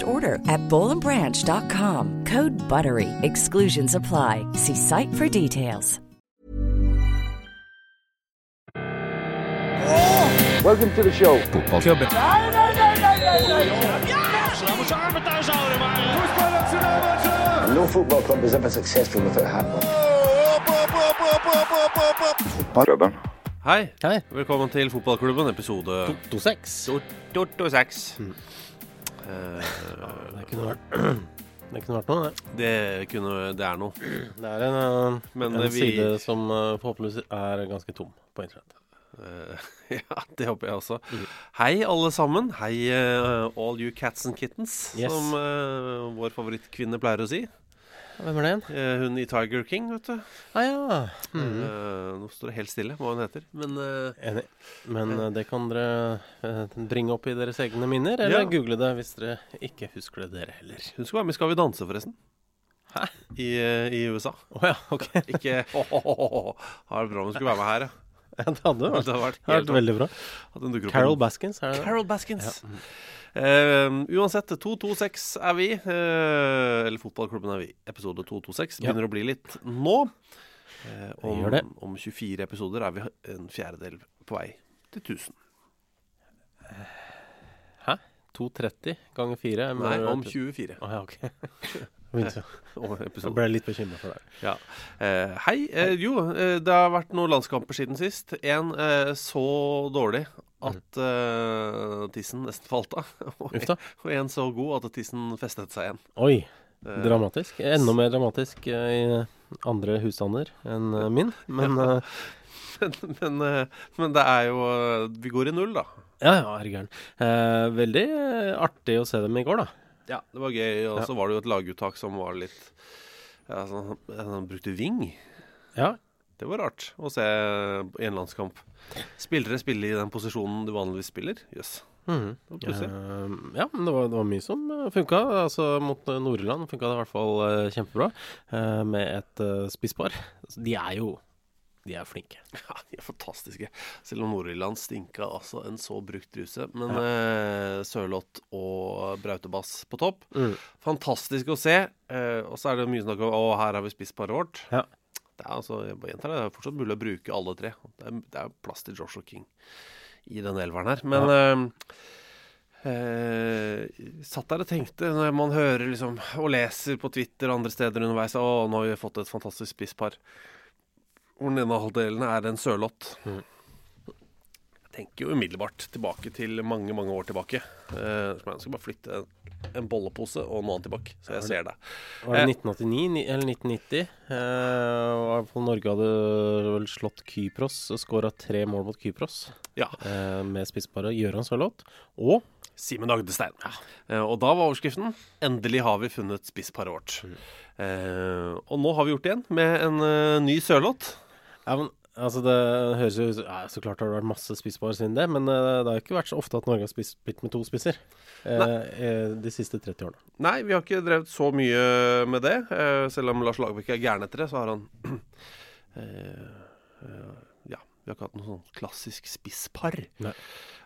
first order at bowlandbranch.com. Code BUTTERY. Exclusions apply. See site for details. Welcome to the show. Football club. No football club is ever successful without happening. Op, op, op, op, op, op, op, op. Klubben. Hei. Hei. Velkommen til Fotballklubben, episode 226. 226. Mm. Det kunne vært Det kunne vært noe, det. Det, kunne, det er noe. Det er en, Men en vi- side som forhåpentligvis er ganske tom på internett. Uh, ja, det håper jeg også. Hei, alle sammen. Hei, uh, all you cats and kittens, Yes. som uh, vår favorittkvinne pleier å si. Hvem er det igjen? Eh, hun i Tiger King, vet du. Ah, ja. Mhm. Eh, nå står det helt stille hva hun heter. Men eh, Enig. Men uh, det kan dere bringe opp i deres egne minner, eller Ja. google det hvis dere ikke husker det, dere heller. hun skal være med i Skal vi danse, forresten. Hæ? I, eh, i USA. Å ja, ok. Ikke Har det bra om hun skulle være med her, ja. Ja, det hadde vært, Det hadde vært vært veldig bra. Carol Baskins, er det? Carol Baskins. Eh, uansett, 226 er vi. Uh, eller fotballklubben er vi. Episode 226 Ja. begynner å bli litt nå. Uh, om, om 24 episoder er vi en fjerdedel på vei til 1000. Hæ? 230 ganger 4? Nei, om 24 Oh, ja, ok. Begynte- Jeg ble litt bekymra for deg. Ja. Eh, hei. Eh, jo, eh, det har vært noen landskamper siden sist. En eh, så dårlig at uh, tissen nesten falt av. Og og en så god at tissen festet seg igjen. Oi. Eh, Dramatisk. Enda mer dramatisk eh, i andre husstander enn min. Men ja. men, men, men det er jo Vi går i null, da. ja, ja, herregud. Eh, veldig artig å se dem i går, da. Ja, det var gøy. Og Ja. så var det jo et laguttak som var litt ja, sånn, Han brukte ving. Ja. Det var rart å se i en landskamp. Spillere spille i den posisjonen du vanligvis spiller. Jøss. Yes. Mm. Eh, ja, men det var, det var mye som funka. Altså, mot Nordland Nord-Irland funka det i hvert fall eh, kjempebra. eh, med et spisspar. Altså, De er jo De er flinke. Ja, de er fantastiske. Selv om Nord-Irland stinka altså en så brukt ruse. Men eh, Sørloth og Brautebass på topp. Mm. Fantastisk å se. Eh, og så er det mye snakk om å, her har vi spissparet vårt. Ja. Det er altså, jeg gjentar det, det er fortsatt mulig å bruke alle tre. Det er, det er plass til Joshua King i den elveren her. Men eh, eh, satt der og tenkte, når man hører liksom, og leser på Twitter og andre steder underveis Å, nå har vi fått et fantastisk spisspar. Hvor den ene halvdelen er en sørlott. Jeg tenker jo umiddelbart tilbake til mange, mange år tilbake. Uh, jeg skal bare flytte en bollepose og noe annet tilbake, så jeg ser det. Var det Eh. 1989 ni- eller 1990? Eh, og Norge hadde vel slått Kypros, skåra tre mål mot Kypros Ja. eh, med spissparet Gøran Sørloth. Og Simen Agdestein. Eh, og da var overskriften 'Endelig har vi funnet spissparet vårt'. Mm. Eh, og nå har vi gjort det igjen med en uh, ny Sørloth. Ja, men altså det høres jo ja, Så klart har det vært masse spisspar siden det, men eh, det har ikke vært så ofte at Norge har spist, blitt med to spisser eh, de siste 30 årene. Nei, vi har ikke drevet så mye med det. Eh, selv om Lars Lagerbäck er gæren etter det, så har han eh, eh, Ja, vi har ikke hatt noe sånn klassisk spisspar. Nei.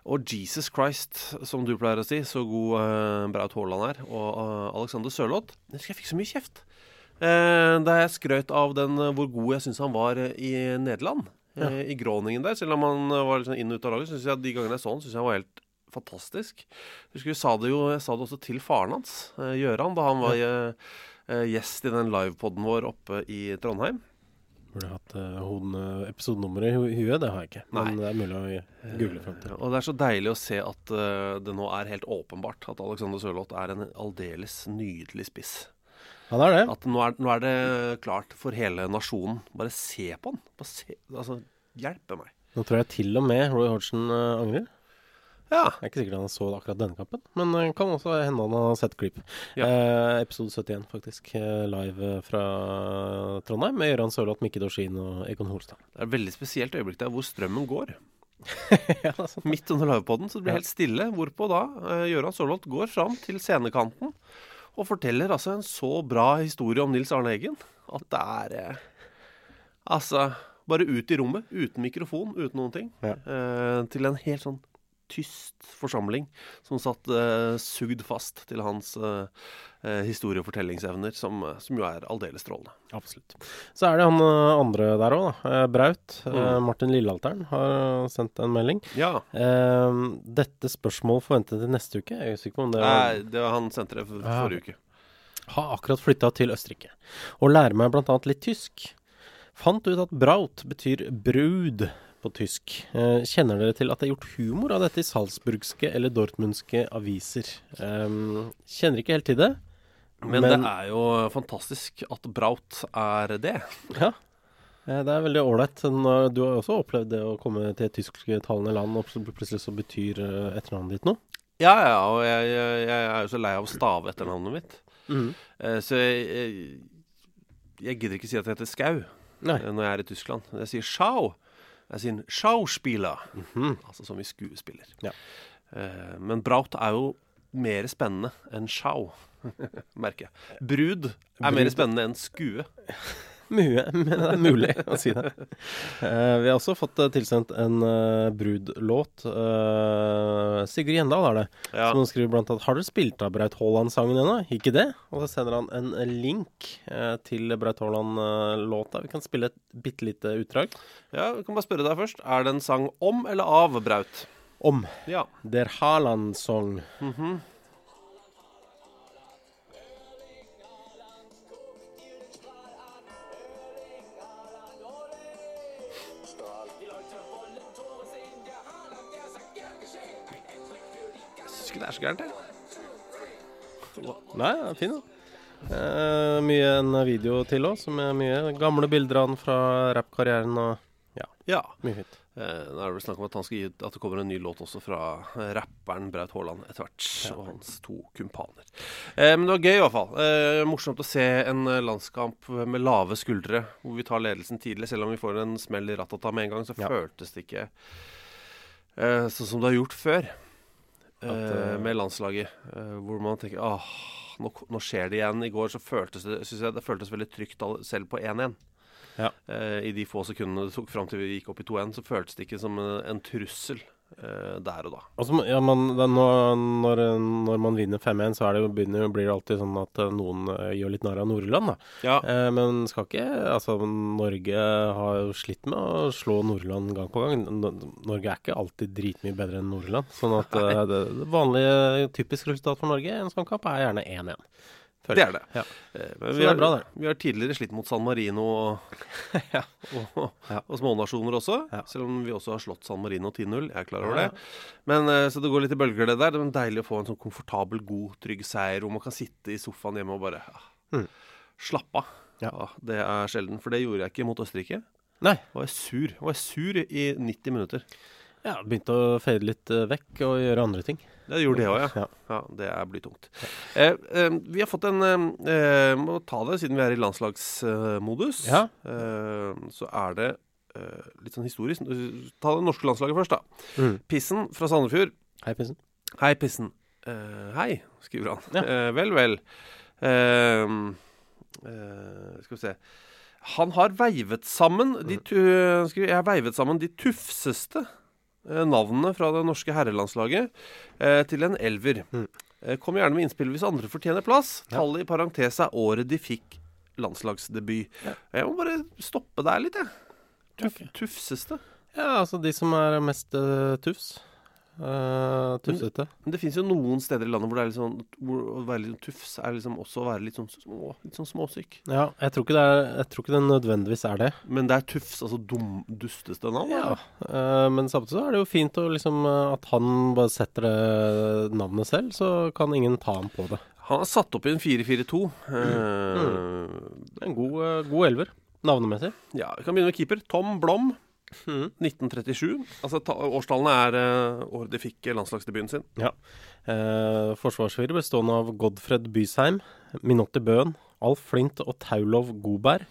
Og Jesus Christ, som du pleier å si, så god eh, Braut Haaland er, og Alexander Sørloth Jeg fikk så mye kjeft da jeg skrøt av den, eh, hvor god jeg syns han var eh, i Nederland. Ja. I Groningen der. Selv om han var var liksom inn og ut av laget, syns jeg at de gangene jeg så han, syns jeg han var helt fantastisk. Jeg husker vi sa det jo Jeg sa det også til faren hans, Gjøran, da han var eh, eh, gjest i den livepoden vår oppe i Trondheim. Burde hatt uh, episodenummeret i huet. Det har jeg ikke. Men Nei. det er mulig å google frem til. Og det er så deilig å se at uh, det nå er helt åpenbart at Alexander Sørloth er en aldeles nydelig spiss. Han er det. At nå er, nå er det klart for hele nasjonen. Bare se på han. Bare se, altså, hjelpe meg. Nå tror jeg til og med Roy Hodgson uh, angrer. Ja. Jeg er ikke sikker han så akkurat denne kampen, men det kan også hende han har sett klipp. Ja. Eh, episode 71, faktisk. Eh, live eh, fra Trondheim med Gøran Sørloth, Mikke Dorsin og Egon Holstad. Det er et veldig spesielt øyeblikk der hvor strømmen går. ja. Midt under livepoden, så det blir helt stille. Hvorpå da Gøran eh, Sørloth går fram til scenekanten og forteller altså en så bra historie om Nils Arne Eggen at det er eh, Altså Bare ut i rommet, uten mikrofon, uten noen ting. Ja. eh, til en helt sånn tyst forsamling som satt eh, sugd fast til hans eh, eh, historie- og fortellingsevner, som, eh, som jo er aldeles strålende. Absolutt. Så er det han eh, andre der òg, da. Eh, Braut. Eh, Mm. Martin Lillealteren har sendt en melding. Ja. Eh, dette spørsmålet forventet til neste uke. Jeg er usikker på om det Nei, det var han sendte det for, ja. forrige uke. Har akkurat flytta til Østerrike. Og lærer meg bl.a. litt tysk. Fant ut at braut betyr brud på tysk. Eh, kjenner dere til at det er gjort humor av dette i salzburgske eller dortmundske aviser? Eh, kjenner ikke helt til det. Men, det er jo fantastisk at Braut er det. Ja. Eh, Det er veldig ålreit. Du har også opplevd det å komme til et tysktalende land, og plutselig så betyr eh, etternavnet ditt noe. Ja, ja, og jeg, jeg, jeg er jo så lei av å stave etternavnet mitt. Mm. så jeg, jeg, gidder ikke si at jeg heter Skau Nei. eh, når jeg er i Tyskland. Jeg sier Schau. Jeg sier Schauspieler. Altså som i skuespiller. Ja. Uh, men Braut er jo mer spennende enn Schau, merker jeg. Brud er mer spennende enn skue. Mye, men det er mulig å si det. Uh, vi har også fått uh, tilsendt en uh, brudlåt. Sigurd Gjendal er det. Ja. Som skriver blant annet Har dere spilt av Braut Haaland-sangen ennå? Ikke det? Og så sender han en link til Braut Haaland-låta. Vi kan spille et bitte lite utdrag. ja, vi kan bare spørre deg først. Er det en sang om eller av Braut? Om Ja. Der Haaland-song. Jeg gærent, jeg. Nei, den er fin, da. Eh, mye en video til òg, som er mye gamle bilder av han fra rappkarrieren og ja, Ja. mye fint. Eh, nå er det vel snakk om at, han skal gi, at det kommer en ny låt også fra rapperen Braut Haaland etter hvert. Og hans to kumpaner. Eh, men det var gøy, i hvert fall. Eh, morsomt å se en eh, landskamp med lave skuldre, hvor vi tar ledelsen tidlig. Selv om vi får en smell i ratata med en gang, så Ja. føltes det ikke eh, sånn som det har gjort før. At, Eh, eh, med landslaget. Eh, hvor man tenker åh, nå, nå skjer det igjen. I går så føltes det synes jeg det føltes veldig trygt selv på 1-1. Ja. I de få sekundene det tok fram til vi gikk opp i 2-1, så føltes det ikke som en, en trussel der og da. Altså, ja, man, er når, når, når man vinner 5-1, så er det, jo- begynner, blir det alltid sånn at eh, noen eh, gjør litt narr av Nordland. Da. Ja, Eh, men skal ikke Altså, Norge har jo slitt med å slå Nordland gang på gang. Norge er ikke alltid dritmye bedre enn Nordland. Sånn at eh, det, det vanlige typisk resultat for Norge i en sånn kamp er gjerne 1-1. Det er det. Ja. Eh, men vi, det er har, bra, vi har tidligere slitt mot San Marino og, og, Ja. og smånasjoner også. Ja. Selv om vi også har slått San Marino 10-0. Jeg er klar over det. Men, eh, så det går litt i bølger, det der. Det er deilig å få en sånn komfortabel, god, trygg seier hvor man kan sitte i sofaen hjemme og bare ja, Mm. slappe av. Ja. Ja, det er sjelden. For det gjorde jeg ikke mot Østerrike. Nei. Var jeg sur. Var jeg sur i 90 minutter. Ja, begynte å fade litt eh, vekk og gjøre andre ting. Det gjorde det òg, ja. Ja. Det er blytungt. Eh, eh, vi har fått en eh, Må ta det siden vi er i landslagsmodus. Ja. Eh, så er det eh, litt sånn historisk. Ta det norske landslaget først, da. Mm. Pissen fra Sandefjord. Hei, Pissen. Hei, Pissen. Eh, hei, skriver han. Ja. Eh, vel, vel. Skal vi se Han har veivet sammen de, tu, skriver, Jeg har veivet sammen de tufseste navnene fra det norske herrelandslaget eh, til en elver. Mm. Eh, kom gjerne med innspill hvis andre fortjener plass. Ja. Tallet i parentes er året de fikk landslagsdebut. Jeg må bare stoppe der litt, jeg. Tuff, okay. Tufseste. Ja, altså de som er mest uh, tufs. Uh, tufsete. Men det fins jo noen steder i landet hvor er sånn Hvor å være litt tufs er liksom også å være litt sånn små, litt sånn småsyk. Ja, jeg tror, ikke det er, jeg tror ikke det nødvendigvis er det. Men det er tufs, altså dum, dusteste navn? Ja. Eh, men samtidig så er det jo fint å liksom, eh, at han bare setter det navnet selv, så kan ingen ta ham på det. Han har satt opp i en 4-4-2. Mm. Eh, En god, eh, god elver, navnemessig. Ja, Vi kan begynne med keeper. Tom Blom. Mm. 1937. Altså ta, Årstallene er uh, året de fikk landslagsdebuten sin. Ja. Eh, forsvarsfire bestående av Godfred Bysheim, Minotti Bøhn, Alf Flint og Taulov Godberg.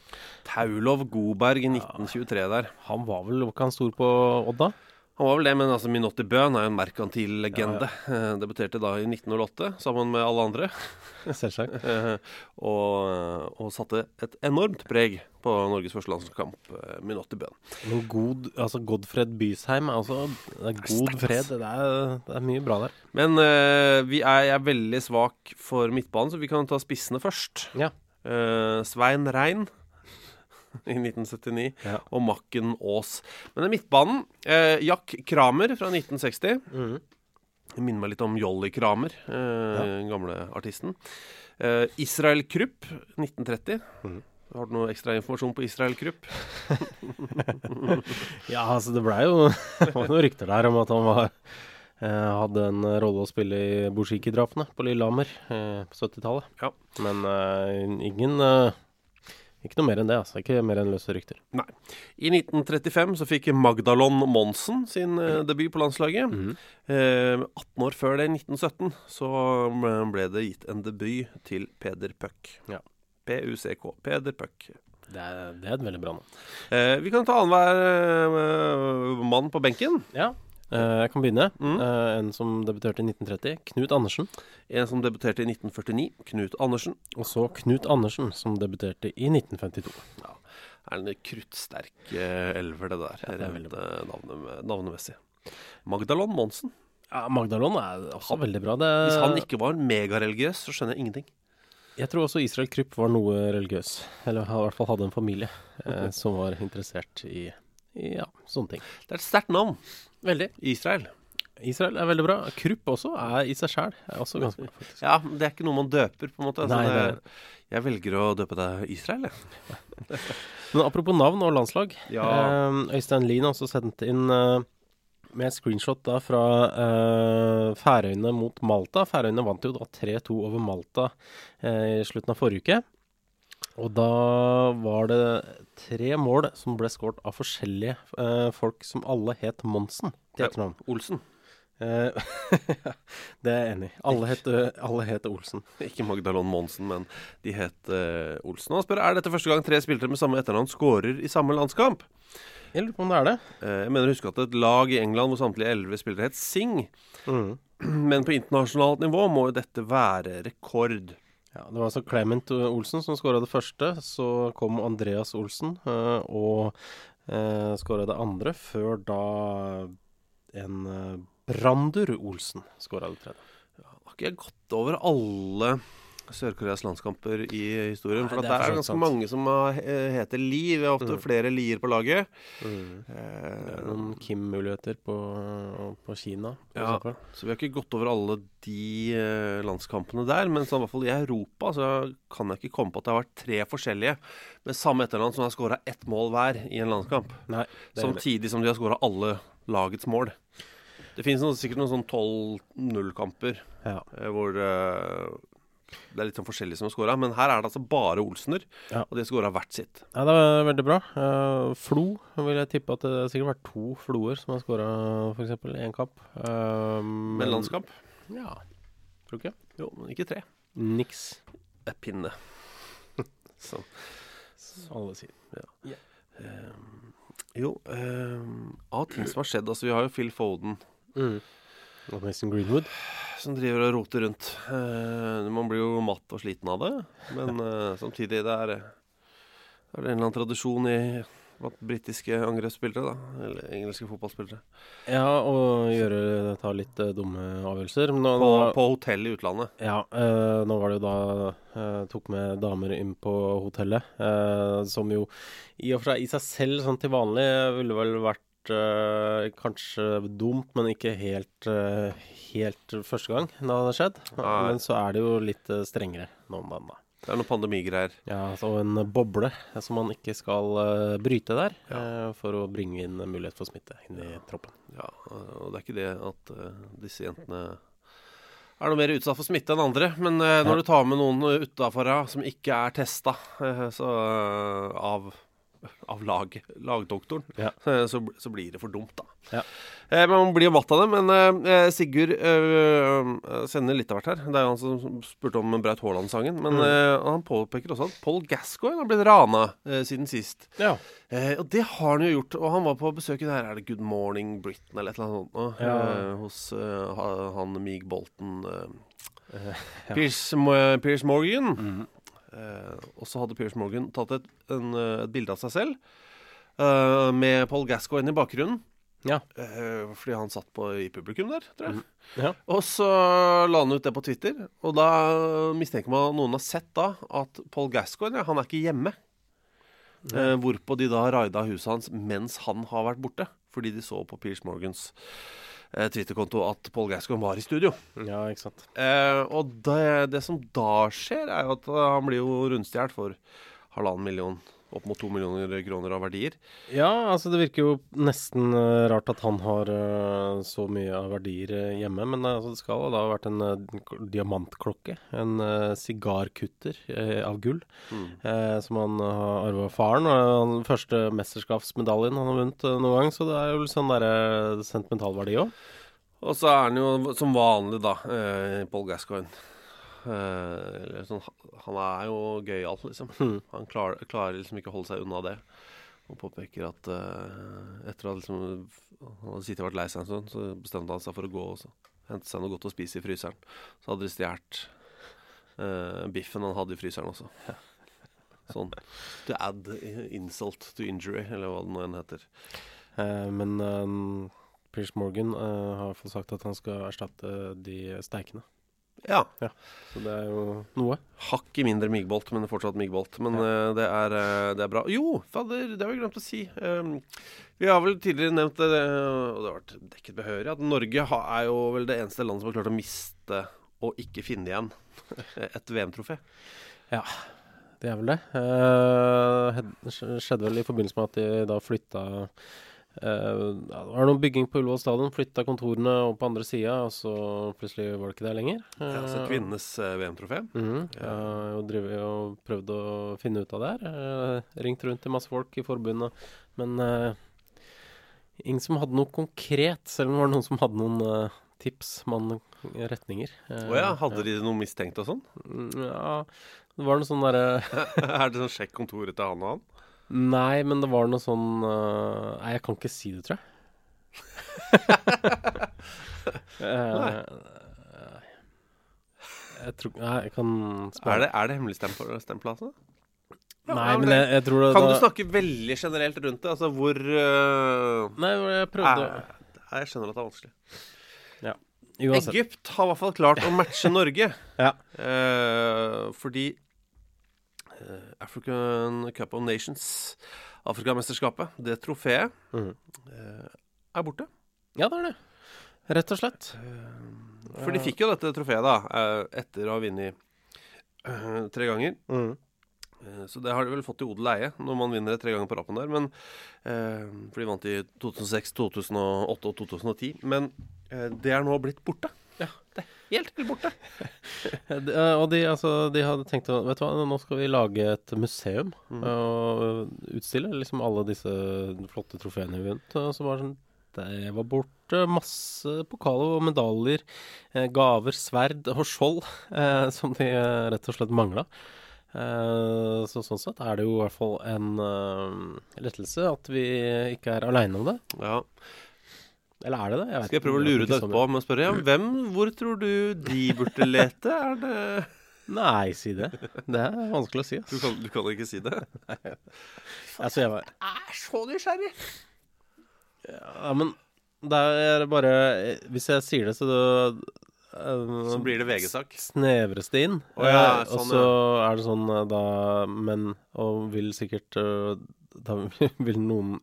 Taulov Godberg i 1923 der. Han var vel ikke han stor på Odda? Han var vel det, men altså Minotti Bøhn er jo en merkantil legende. Eh, debuterte da i 1908 sammen med alle andre. Selvsagt. Eh, og, og satte et enormt preg på Norges første landskamp, eh, Minotti Bøhn. Men god, altså Godfred Bysheim er altså Det er god fred. Det er, det er mye bra der. Men uh, vi er, jeg er veldig svak for midtbanen, så vi kan ta spissene først. Ja. Uh, Svein Rein i 1979 Ja. og Makken Aas. Men den midtbanen uh, Jack Kramer fra 1960. Mm. Det minner meg litt om Jolly Kramer, eh, den gamle artisten. Eh, Israel Krupp, 1930. Mm. Har du noe ekstra informasjon på Israel Krupp? Ja, altså det blei jo Det var noen rykter der om at han var uh, hadde en rolle å spille i Bushiki-drapene på Lillehammer uh, på 70-tallet. Ja. Men ingen Ikke noe mer enn det, altså. Ikke mer enn løse rykter. Nei. I 1935 så fikk Magdalon Monsen sin eh, debut på landslaget. Mhm. Eh, 18 år før det, i 1917, så ble det gitt en debut til Peder Puck. Ja. PUCK. Peder Puck. Det er, det er et veldig bra navn. Eh, vi kan ta annenhver eh, mann på benken. Ja. Eh, jeg kan begynne. Mm. Eh, en som debuterte i 1930. Knut Andersen. En som debuterte i 1949, Knut Andersen. Og så Knut Andersen, som debuterte i 1952. Er en kruttsterk eh, elver, det der. Ja, det er navne, navnemessig. Magdalon Monsen. Ja, Magdalon er også veldig bra. Det, Hvis han ikke var megareligiøs, så skjønner jeg ingenting. Jeg tror også Israel Krupp var noe religiøs. Eller i hvert fall hadde en familie eh, som var interessert i, i ja, sånne ting. Det er et sterkt navn. Veldig. Israel. Israel er veldig bra. Krupp også er i seg sjæl også ganske bra, faktisk. Ja, men det er ikke noe man døper, på en måte. Altså, Nei, det det er, jeg velger å døpe deg Israel, jeg. Men apropos navn og landslag. Ja. Eh, Øystein Lien har også sendt inn eh, med et screenshot da fra eh, Færøyene mot Malta. Færøyene vant jo da 3-2 over Malta eh, i slutten av forrige uke. Og da var det tre mål som ble skåret av forskjellige eh, folk som alle het Monsen til etternavn. Olsen. Eh, det er jeg enig i. Alle het, eh, Olsen. Ikke Magdalon Monsen, men de het eh, Olsen. Og han spør er dette første gang tre spillere med samme etternavn skårer i samme landskamp. Jeg lurer på om det er det. Eh, jeg mener å huske at et lag i England hvor samtlige elleve spillere het Sing. Men på internasjonalt nivå må jo dette være rekord. Ja, Det var altså Clement Olsen som skåra det første. Så kom Andreas Olsen eh, og uh, skåra det andre, før da en uh, Brandur Olsen skåra det tredje. Har ikke jeg gått over alle Sør-Koreas landskamper i historien? Nei, For at det er er ganske sant. mange som har- eh, heter Li. Vi har ofte Mm. flere Lier på laget. Det er Eh, noen Kim-muligheter på, på Kina, På Ja. eksempel. Så vi har ikke gått over alle de eh, landskampene der. Men sånn, i hvert fall i Europa så kan jeg ikke komme på at det har vært tre forskjellige med samme etternavn som har skåra ett mål hver i en landskamp. Nei. Samtidig som de har skåra alle lagets mål. Det finnes noe, sikkert noen sånn 12-0-kamper Ja. eh, hvor eh, det er litt sånn forskjellig som har scora, Men her er det altså bare Olsener, Ja. og de har scora hvert sitt. ja, det er veldig bra. Uh, Flo vil jeg tippe at det har sikkert vært to Floer som har scora f.eks. én kamp. Uh, Men landskamp? Ja. Tror ikke. Jo, men ikke tre. Niks. Et pinne. Så Alle sier. Jo, eh, av ting som har skjedd Altså, vi har jo Phil Foden Mm. Og Mason Greenwood. Som driver og roter rundt. Eh, man blir jo matt og sliten av det, men eh, samtidig det er, det er en eller annen tradisjon i blant britiske angrepsspillere, da. Eller engelske fotballspillere. Ja, og gjøre ta litt uh, dumme avgjørelser. Men nå, På, på hotell i utlandet. ja, Uh, nå var det jo da uh, Tok med damer inn på hotellet, som jo i og for seg i seg selv sånn til vanlig ville vel vært eh, kanskje dumt, men ikke helt, uh, helt første gang det hadde skjedd. Nei. Men så er det jo litt eh, strengere nå om dagen, da. Det er noen pandemigreier. Ja, og en boble som man ikke skal bryte der, eh, for å bringe inn mulighet for smitte inn i troppen. Ja, og det er ikke det at disse jentene er noe mer utsatt for smitte enn andre. Men når du tar med noen utafor som ikke er testa så, av, av lag, lagdoktoren, Ja. eh, så, så blir det for dumt, da. Ja. Eh, man blir jo matt av det. Men eh, Sigurd eh, sender litt av hvert her. Det er jo han som spurte om Braut Haaland-sangen. Men eh, han påpeker også at Paul Gascoigne har blitt rana eh, siden sist. Ja. Eh, og det har han jo gjort. Og han var på besøk i det her, er det Good Morning Britain eller et eller annet sånt? Ja. Eh, hos eh, han Meeg Bolton eh, Piers, Mo- Piers Morgan. Eh, og så hadde Pierce Morgan tatt et, en, eh, et bilde av seg selv eh, med Paul Gascoigne i bakgrunnen. Ja. Eh, fordi han satt på i publikum der, tror jeg. Ja. Og så la han ut det på Twitter, og da mistenker man at noen har sett da at Paul Gascoigne, han er ikke hjemme. Eh, hvorpå de da raida huset hans mens han har vært borte. Fordi de så på Piers Morgans eh, Twitter-konto at Paul Gascoigne var i studio. ja, ikke sant. Eh, og det, det som da skjer, er jo at eh, han blir jo rundstjålet for halvannen million, opp mot to millioner kroner av verdier. Ja, altså det virker jo nesten eh, rart at han har eh, så mye av verdier eh, hjemme. Men altså, det skal da ha vært en diamantklokke. En sigarkutter av gull. eh, som han har arva av faren. Og den første mesterskapsmedaljen han har vunnet noen gang. Så det er jo litt sånn derre sentimentalverdi òg. Og så er han jo som vanlig, da, eh, Paul Gascoigne. Eller sånn, han er jo gøyal, liksom. Han klarer, klarer liksom ikke å holde seg unna det. Og påpeker at uh, etter at liksom, han hadde sittet og vært lei seg en stund, så bestemte han seg for å gå og hente seg noe godt å spise i fryseren. Så hadde de stjålet uh, biffen han hadde i fryseren også. Sånn to add insult to injury, eller hva det nå enn heter. Eh, men uh, Pierce Morgan eh, har fall sagt at han skal erstatte de steikene. Ja. Så det er jo noe. Hakket mindre myggbolt, men fortsatt myggbolt. Men eh, det, er, eh, det er bra. Jo, fader, det har vi glemt å si. Um, vi har vel tidligere nevnt det, og det har vært dekket behørig, at Norge ha, er jo vel det eneste landet som har klart å miste og ikke finne igjen et VM-trofé. Ja, det er vel det. Uh, skjedde vel i forbindelse med at de da flytta eh, ja, Det var noe bygging på Ullevål stadion, flytta kontorene opp på andre sida, og så plutselig var det ikke det lenger. Ja, så Eh, kvinnenes uh, VM-trofé. Mhm, Jeg uh, og drevet og prøvd å finne ut av det her. Ringt rundt til masse folk i forbundet, men ingen som hadde noe konkret, selv om det var noen som hadde noen tips, man, retninger. Eh, oh, ja, hadde de noe mistenkt og sånn? Mm, Ja, det var noe sånn derre er det sånn sjekk kontoret til han og han? Nei, men det var noe sånn uh, Nei, jeg kan ikke si det, tror jeg. Eh, jeg tror Nei, jeg kan Er det, er det hemmeligstempel, altså? Nei, men jeg, jeg tror det Kan du snakke veldig generelt rundt det? Altså hvor uh... Nei, jeg prøvde Nei, Jeg skjønner at det er vanskelig. Ja. Egypt har i hvert fall klart å matche Norge. Ja. uh, fordi African Cup of Nations, Afrikamesterskapet, det trofeet, mm. eh, er borte. Ja, det er det. Rett og slett. For de fikk jo dette trofeet da, eh, etter å ha vunnet eh, tre ganger. Mm. Eh, Så det har de vel fått i odel eie når man vinner det tre ganger på rappen der. Men, eh, for de vant i 2006, 2008 og 2010. Men eh, det er nå blitt borte. Ja, det er helt, helt borte. Eh, de- eh, Og de, altså, de hadde tenkt å Vet du hva, nå skal vi lage et museum Mm. og utstille liksom alle disse flotte trofeene vi vant. Og så var det sånn Det var borte. Masse pokaler og medaljer, eh, gaver, sverd og skjold eh, som de eh, rett og slett mangla. Eh, så sånn sett er det jo i hvert fall en eh, lettelse at vi ikke er aleine om det. Ja. Eller er det det? vet Skal jeg prøve å lure deg etterpå med å spørre ja, hvem, hvor tror du de burde lete? Er det Nei, si det. Det er vanskelig å si. Du kan, du kan ikke si det? Altså, jeg var er så nysgjerrig. Ja, men det er bare Hvis jeg sier det, så du, eh, Så blir det VG-sak. snevres det inn. Oh, ja, sånn, og så er det sånn eh, da Men Og vil sikkert eh, Da vil noen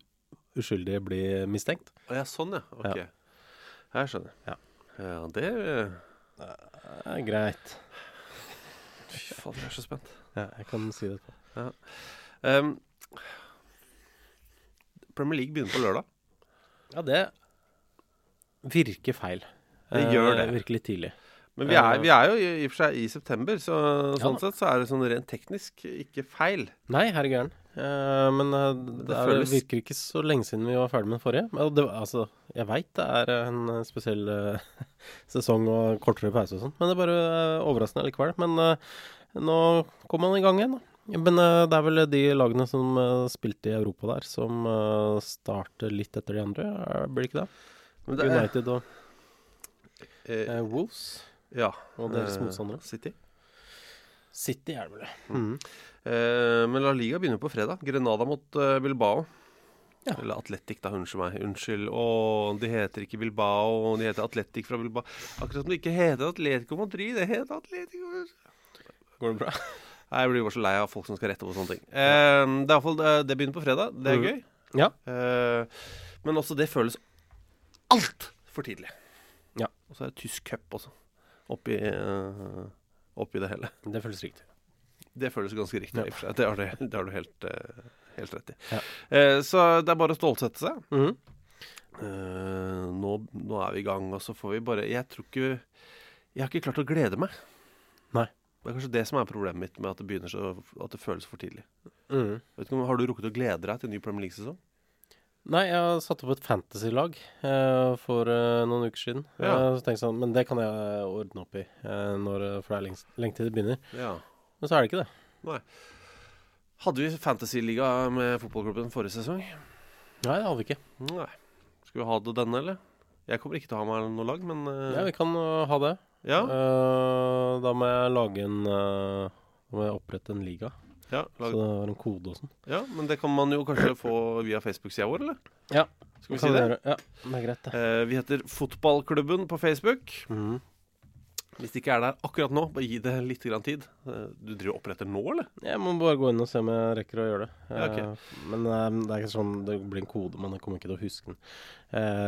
uskyldige bli mistenkt. Å ja, sånn ja. Ok. Ja. Jeg skjønner. Ja. ja det er greit. Fy fader, jeg er så spent. Ja, jeg kan si det etterpå. Um, Premier League begynner på lørdag. Ja, det virker feil. Det gjør det. Uh, Virker litt tidlig. Men vi er, vi er jo i, og for seg i september, så sånn sett så er det sånn rent teknisk ikke feil. Nei, herre gæren. Eh, men uh, det, Det er, føles- virker ikke så lenge siden vi var ferdig med den forrige. Men det, altså, jeg veit det er en eh, spesiell uh, sesong og kortere pause og sånn, men det er bare eh, overraskende likevel. Men eh, nå kommer man i gang igjen, da. Men eh, det er vel de lagene som eh, spilte i Europa der, som eh, starter litt etter de andre, blir det ikke det? Det United og eh, eh, Wolves. Ja. og deres eh, motstandere. City. City er det vel, ja. Mm. Eh, men La Liga begynner på fredag. Grenada mot eh, Bilbao. Ja. Eller Atletic, da. Unnskyld meg. Unnskyld. Å, de heter ikke Bilbao, de heter Atletic fra Bilbao. Akkurat som det ikke heter Atletico Madrid. Det heter Atletico Går det bra? Nei, Jeg blir bare så lei av folk som skal rette på sånne ting. Eh, det, er fall, det, det begynner på fredag. Det er mm. gøy. Ja. Eh, men også det føles altfor tidlig. Ja. Og så er det tysk cup også. Oppi, uh, oppi det hele. Det føles riktig. Det føles ganske riktig. Ja. Det har du, det har du helt, eh, helt rett i. Ja. Eh, så det er bare å stålsette seg. Mhm. Eh, nå, nå er vi i gang, og så får vi bare Jeg tror ikke Jeg har ikke klart å glede meg. Nei. Det er kanskje det som er problemet mitt med at det begynner så At det føles for tidlig. Mhm. Vet ikke Har du rukket å glede deg til en ny Premier League-sesong? Nei, jeg har satt opp et fantasy-lag eh, for eh, noen uker siden. Ja. Eh, så tenkte jeg sånn, Men det kan jeg ordne opp i, eh, når, for det er lengst, lenge til det begynner. Ja. Men så er det ikke det. Hadde vi fantasy-liga med fotballklubben forrige sesong? Nei, det hadde vi ikke. Nei. Skal vi ha det denne, eller? Jeg kommer ikke til å ha meg noe lag, men eh, Ja, vi kan uh, ha det. ja, Uh, da må jeg lage en uh, Da må jeg opprette en liga. Ja, Så det var en kode og sånn. ja, men det kan man jo kanskje få via Facebook-sida vår, eller? Ja. Skal vi si det? Ja, det er greit, det. Eh, vi heter Fotballklubben på Facebook. Mm. Hvis det ikke er der akkurat nå, bare gi det litt grann tid. Eh, du driver og oppretter nå, eller? Jeg må bare gå inn og se om jeg rekker å gjøre det. Ja, ok. Eh, men eh, det er ikke sånn Det blir en kode, men jeg kommer ikke til å huske den.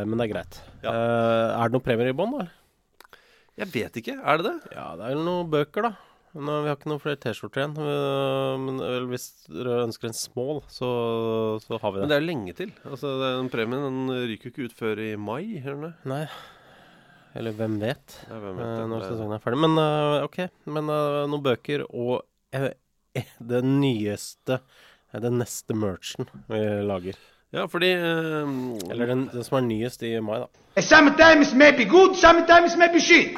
Men det er greit. Ja. Er det noen premier i bånn, da? Jeg vet ikke. Er det det? Ja, det er vel noen bøker, da. Nå, vi har ikke noen flere T-skjorter igjen. øh, Men vel, hvis dere ønsker en small, så, så har vi Men det. det er jo lenge til. Altså, Den premien den ryker jo ikke ut før i mai. Gjør den det? Nei. Eller hvem vet, Ja, hvem øh, vet det? når sesongen er ferdig. Men øh, OK. Men øh, noen bøker og øh, eh, det nyeste eh, Den neste merchen vi lager. Ja, fordi eh, Eller den, den som er nyest i mai, da. Sometimes maybe good, sometimes maybe shit.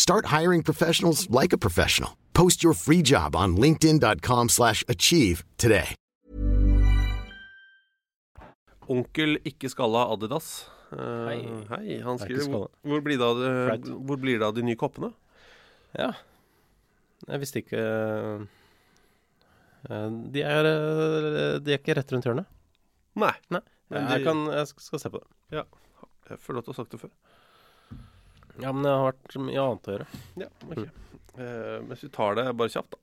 Start hiring professionals like a professional. Post your free job on linkedin.com/achieve slash achieve today. Onkel ikke skalla Adidas. Uh, Hei. hei. Han Er skriver hvor, hvor, blir det av Flaut. hvor blir det av de nye koppene? Ja. Jeg visste ikke eh, De er, eh, de er ikke rett rundt hjørnet. Nei. Nei. Men jeg, kan, jeg skal se på det. Ja. Jeg føler at du har sagt det før. Ja, men det har vært mye annet å gjøre. Ja, ok. Eh, mens vi tar det bare kjapt, da.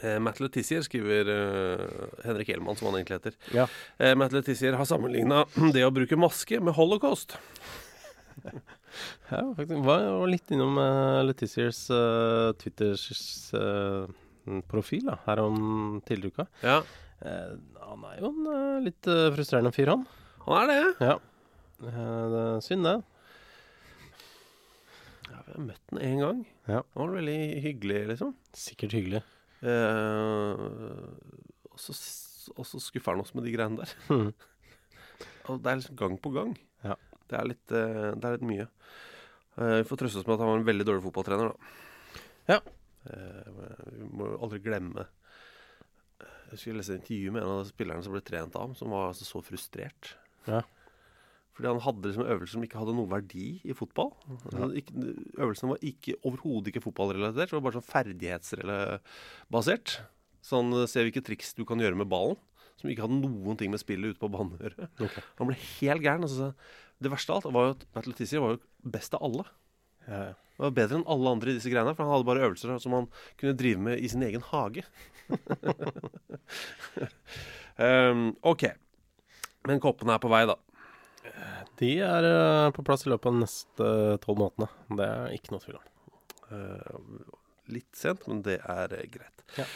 Eh, Matt Letizier skriver eh, Henrik Elman, som han egentlig heter. Ja. Eh, Matt Letizier har sammenligna det å bruke maske med holocaust. Ja, faktisk. Var, var litt innom uh, Letiziers eh, Twitters eh, profil da, her om tidligere uka. Ja, Eh, han er jo en eh, litt eh, frustrerende fyr, han. han er det. Ja. Eh, det er synd, det. Ja, vi har møtt den én gang. Ja. Han var veldig hyggelig, liksom. Sikkert hyggelig. Eh, og så og så skuffer han oss med de greiene der. Mhm. Og det er liksom gang på gang. Ja. Det er litt, eh, det er litt mye. Eh, vi får trøste oss med at han var en veldig dårlig fotballtrener, da. Ja. Eh, vi må jo aldri glemme Jeg skulle lese et intervju med en av spillerne som ble trent av ham, som var altså så frustrert. Ja. Fordi han hadde liksom øvelser som ikke hadde noen verdi i fotball. Ja. øvelsene var ikke, overhodet ikke fotballrelatert. Det var bare sånn ferdighetsbasert. Sånn eh, se hvilke triks du kan gjøre med ballen. Som ikke hadde noen ting med spillet ute på banen å gjøre. Okay. Han ble helt gæren. Altså, det verste av alt var jo at Matt Letizia var jo best av alle. Ja, ja. Han var bedre enn alle andre i disse greiene, for han hadde bare øvelser som han kunne drive med i sin egen hage. um, OK. Men koppene er på vei, da. De er eh, på plass i løpet av de neste tolv månedene. Det er ikke noe tvil om. Uh, litt sent, men det er eh, greit. Ja.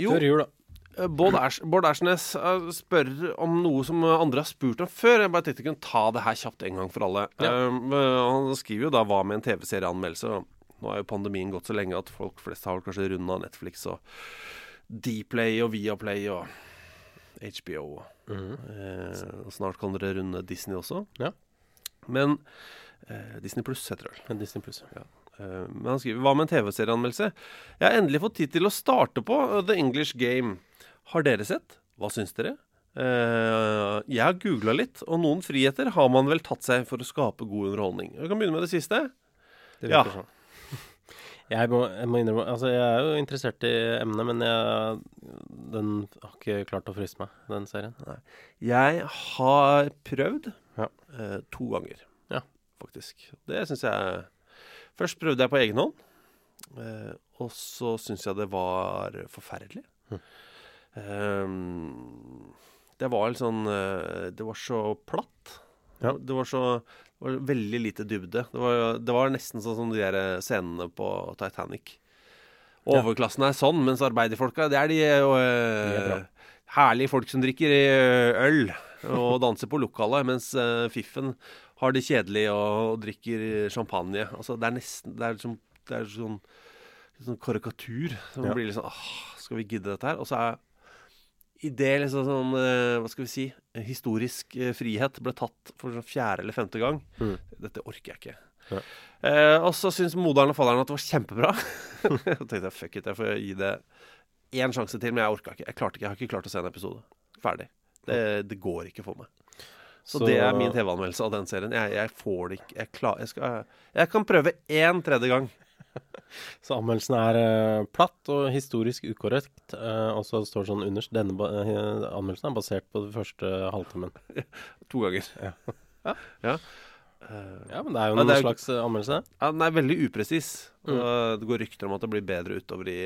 Jo, Før jul, da. eh, Bård, Ers Bård Ersnes eh, spør om noe som eh, andre har spurt om før. Jeg bare tenkte jeg kunne ta det her kjapt en gang for alle. Ja. Eh, han skriver jo da hva med en TV-serieanmeldelse. Nå er jo pandemien gått så lenge at folk flest har vel kanskje runda Netflix og Dplay og Viaplay og HBO. eh, og snart kan dere runde Disney også. Ja. Men eh, Disney Pluss heter det vel. Men Disney Plus. Ja. Eh, Men han skriver Hva med en TV-serieanmeldelse? Jeg har endelig fått tid til å starte på uh, The English Game. Har dere sett? Hva syns dere? Eh, jeg har googla litt, og noen friheter har man vel tatt seg for å skape god underholdning. Vi kan begynne med det siste. Det Ja. sånn. Jeg må, jeg må innrømme Altså, jeg er jo interessert i emnet, men jeg, den har ikke klart å fryse meg, den serien. Jeg har prøvd Ja. eh, to ganger, Ja. faktisk. Det syns jeg Først prøvde jeg på egen hånd, eh, og så syns jeg det var forferdelig. Hm. Eh, det var litt sånn eh, Det var så platt. Ja. Det var så det var veldig lite dybde. Det var, det var nesten sånn som de der scenene på Titanic. Overklassen er sånn, mens arbeiderfolka, det er de øh, er herlige folk som drikker eh, øl og danser på lokalet, mens øh, fiffen har det kjedelig og, og drikker champagne. Altså, det er nesten Det er liksom Det er sånn, sånn karikatur. Man Ja. blir litt sånn Åh, skal vi gidde dette her? Og så er i det liksom sånn eh, Hva skal vi si Historisk eh, frihet ble tatt for sånn fjerde eller femte gang. Mm. Dette orker jeg ikke. Ja. Eh, og så syns moderen og fadderen at det var kjempebra. Så tenkte jeg fuck it, jeg får gi det én sjanse til, men jeg orka ikke. Jeg ikke, jeg har ikke klart å se en episode. Ferdig. Det, det går ikke for meg. Så, Så- det er min TV-anmeldelse av den serien. Jeg, jeg får det ikke jeg, klar, jeg, skal, jeg kan prøve én tredje gang. Så anmeldelsen er uh, platt og historisk ukorrekt, Uh, og så står det sånn underst Denne eh, anmeldelsen er basert på den første halvtimen. To ganger. Ja. ja. Ja, men det er jo noen er slags anmeldelse. Ja, Den er veldig upresis. Mm. Det går rykter om at det blir bedre utover i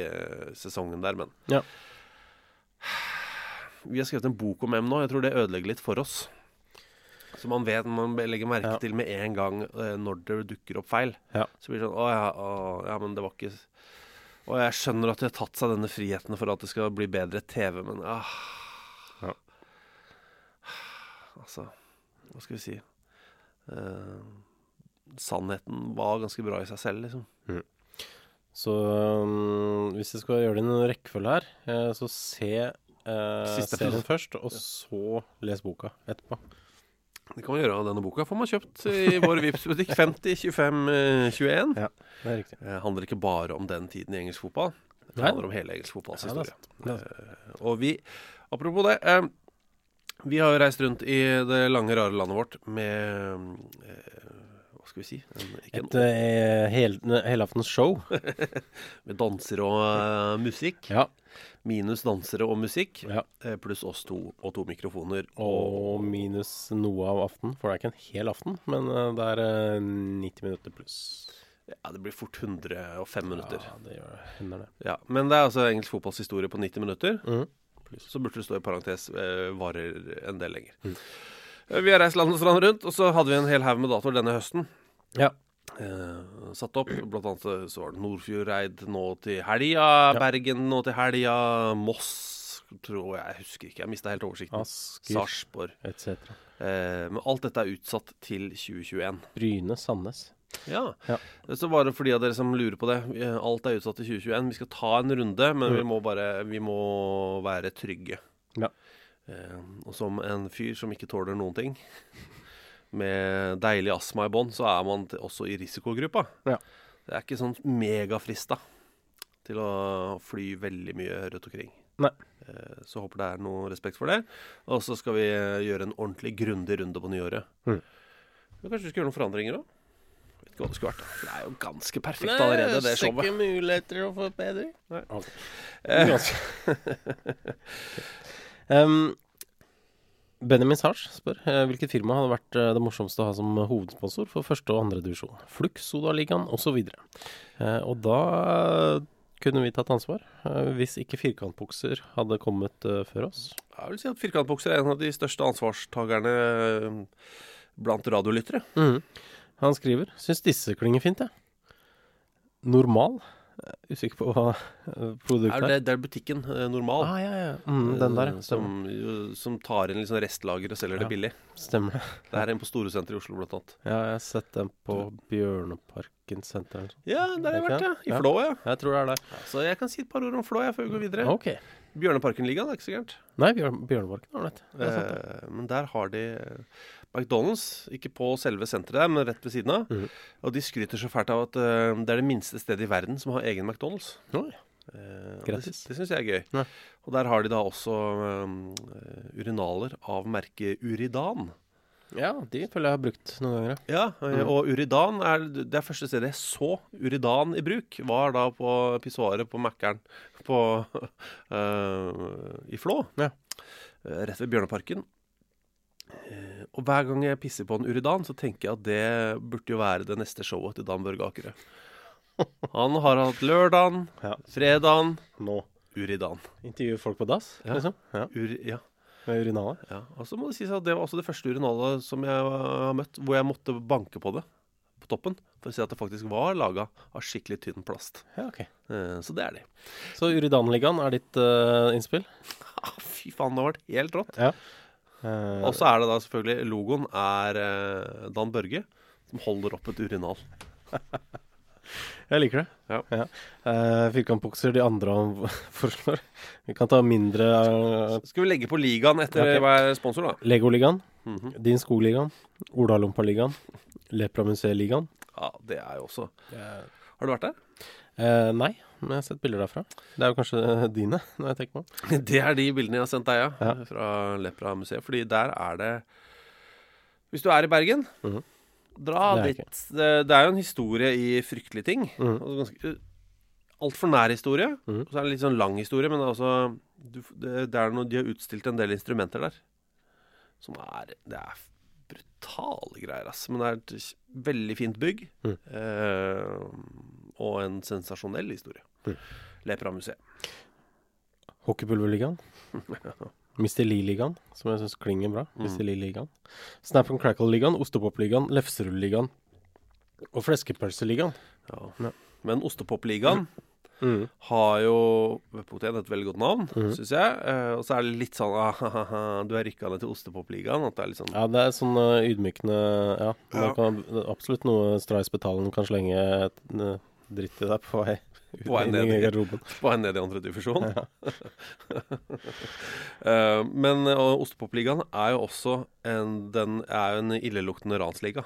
sesongen der, men Ja. Vi har skrevet en bok om M nå. Jeg tror det ødelegger litt for oss. Så man vet, man legger merke Ja. til med en gang eh, når det dukker opp feil. Ja. Så blir det sånn Å ja, å, ja, men det var ikke Og jeg skjønner at de har tatt seg denne friheten for at det skal bli bedre TV, men ah. Ja. Altså Hva skal vi si Eh, Sannheten var ganske bra i seg selv, liksom. Så um, hvis jeg skal gjøre det i en rekkefølge her, eh, så se eh, serien først, og så les boka etterpå. Det kan man gjøre. av Denne boka får man kjøpt i vår Vipps-butikk 50 25 eh, 21. Ja, det er riktig. Det handler ikke bare om den tiden i engelsk fotball. Det handler om hele engelsk fotballs Ja, historie. er Eh, og vi, apropos det eh, Vi har jo reist rundt i det lange, rare landet vårt med eh, skal vi si? En, Et eh, hel, helaftens show. med dansere og uh, musikk. Ja. Minus dansere og musikk. ja. eh, pluss oss to og to mikrofoner. Og minus noe av aften, for det er ikke en hel aften, men eh, det er eh, 90 minutter pluss. ja, det blir fort 105 minutter. Ja, det gjør det. Hender det. Ja, Men det er altså engelsk fotballs historie på 90 minutter. Mhm. Så burde det stå i parentes eh, varer en del lenger. Mm. Vi har reist land og strand rundt, og så hadde vi en hel haug med datoer denne høsten. Ja. Eh, satt opp. Blant annet eh, så var det Nordfjordeid nå til helga, Bergen nå til helga, Moss tror jeg, jeg husker ikke, jeg mista helt oversikten. Asker Sarpsborg. etc. Eh, men alt dette er utsatt til 2021. Bryne, Sandnes. Ja. Ja. Så bare for de av dere som lurer på det. Alt er utsatt til 2021. Vi skal ta en runde, men vi Mm. må bare Vi må være trygge. Ja. Eh, og som en fyr som ikke tåler noen ting, med deilig astma i bånn, så er man også i risikogruppa. Ja. Det er ikke sånn megafrista til å fly veldig mye rundt omkring. Nei. Eh, så håper det er noe respekt for det. Og så skal vi eh, gjøre en ordentlig grundig runde på nyåret. Mm. Kanskje vi skal gjøre noen forandringer òg? Vet ikke hva det skulle vært. det er jo ganske perfekt allerede, det showet. ikke muligheter å forbedre. Nei. Okay. Eh, um, Benjamin Sars spør eh, hvilket firma hadde vært eh, det morsomste å ha som hovedsponsor for første og andre divisjon. Flux, Sodaligaen osv. Uh, og da kunne vi tatt ansvar, eh, hvis ikke firkantbukser hadde kommet eh, før oss. Jeg vil si at Firkantbukser er en av de største ansvarstagerne eh, blant radiolyttere. Han skriver Syns disse klinger fint, jeg. Normal. Eh, Usikker på hva eh, produktet Er det, det er butikken eh, Normal. Ah, ja, ja. Mm, den der, ja. som, som tar inn litt sånn restlager og selger Ja. det billig. Stemmer det. Det er en på Storesenteret i Oslo, blant annet. Ja, jeg har sett den på Bjørneparken senter. Ja, der har jeg vært, ja. I. Flå, ja. Jeg tror det er der. Så jeg kan si et par ord om Flå jeg, før vi går videre. Ok. Bjørneparken-ligaen er ikke så gærent. Nei, Bjørn, Bjørneparken har det. det er sant, det. Eh, men der har de eh, McDonald's, ikke på selve senteret der, men rett ved siden av. Mhm. Og de skryter så fælt av at eh, det er det minste stedet i verden som har egen McDonald's. Oi. Eh. Det, det syns jeg er gøy. Ja. Og der har de da også um, urinaler av merket Uridan. Ja, de føler jeg har brukt noen ganger. ja. Eh, Mm. og Uridan er det er første stedet jeg så Uridan i bruk. Var da på pissoaret på Mækkern på eh, i Flå. Ja. Eh, rett ved Bjørneparken. Og hver gang jeg pisser på en Uridan, så tenker jeg at det burde jo være det neste showet til Dan Børge Akerø. Han har hatt lørdagen, Ja. fredagen, Nå. Uridan. Intervjuer folk på dass, Ja. liksom. Ja. Ur, ja, Med urinalet? ja. Og så må det sies at det var også det første urinalet som jeg har møtt, hvor jeg måtte banke på det på toppen for å si at det faktisk var laga av skikkelig tynn plast. Ja, ok. Eh, så det er de. Så Uridanligaen er ditt uh, innspill? Ah, fy faen, det har vært helt rått. Ja. Uh, Og så er det da selvfølgelig Logoen er uh, Dan Børge, som holder opp et urinal. jeg liker det. Ja. Eh, Firkantbukser, de andre han foreslår. Vi kan ta mindre uh, Skal vi legge på ligaen etter okay. hva er sponsor, da? Legoligaen, Mhm. Din Skogligaen, Olalompa-ligaen, Lepramuseet-ligaen. Ja, det er jo også Har du vært der? Uh, nei, men jeg har sett bilder derfra. Det er jo kanskje dine, når jeg tenker meg om. Det er de bildene jeg har sendt deg, ja. Ja. Fra Lepra-museet. Fordi der er det Hvis du er i Bergen, Mhm. Dra Det dit. Det, det er jo en historie i fryktelige ting. Mm. Altså Altfor nær historie. Mm. Og så er det litt sånn lang historie, men også du, det, det er noe, De har utstilt en del instrumenter der. Som er Det er brutale greier, ass. Men det er et veldig fint bygg. Mm. Eh, og en sensasjonell historie. Mm. Lepra-museet. Hockeypulverligaen. Mr. Lee-ligaen, som jeg syns klinger bra. Mm. Mr. Lee-ligaen. Snap and Crackle-ligaen, Ostepop-ligaen, Lefserull-ligaen og Fleskepølseligaen. Ja. Ja. Men Ostepop-ligaen Mm. har jo Potet et veldig godt navn, mm. syns jeg. Eh, og så er det litt sånn ah, ha, ha, Du er rykka ned til Ostepop-ligaen. At det er litt sånn Ja, det er sånn uh, ydmykende Ja, Ja. kan absolutt noe Stray Betalen kan slenge et eh, dritt i deg på vei På vei ned i garderoben. på vei ned i andre divisjon. Eh, men uh, Ostepopligaen er jo også en, den er jo en illeluktende ransliga.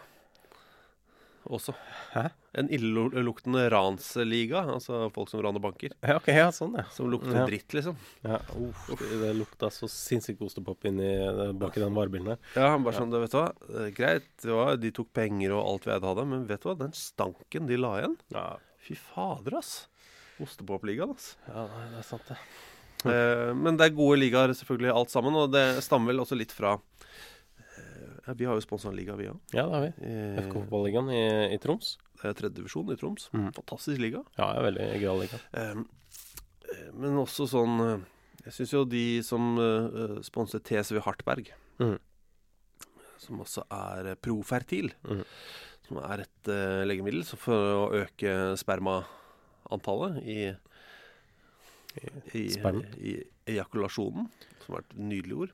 Også. Hæ? En illeluktende ransliga. Altså folk som raner banker. Ja, okay, ja, sånn, ja. Som lukter Ja. dritt, liksom. ja. Uff, det, det lukta så sinnssykt ostepop inni eh, bak i den varebilen der. Ja, bare sånn, vet du hva. Greit, det var, de tok penger og alt vi eide hadde, men vet du hva? Den stanken de la igjen Ja, Fy fader, ass. Ostepopligaen, altså. ja det er sant, det. Eh, men det er gode ligaer, selvfølgelig, alt sammen. Og det stammer vel også litt fra eh, Vi har jo sponsa en liga, vi òg. Ja, det har vi. Eh, FK Fotballigaen i, i Troms. Det er tredje divisjon i Troms. Mm. Fantastisk liga. Ja, det er veldig gøyal liga. Eh, eh, men også sånn eh, Jeg syns jo de som uh, sponser TSV Hartberg, mm. som også er Profertil, mm. som er et eh, legemiddel for å øke spermaantallet i i, i ejakulasjonen, som er et nydelig ord.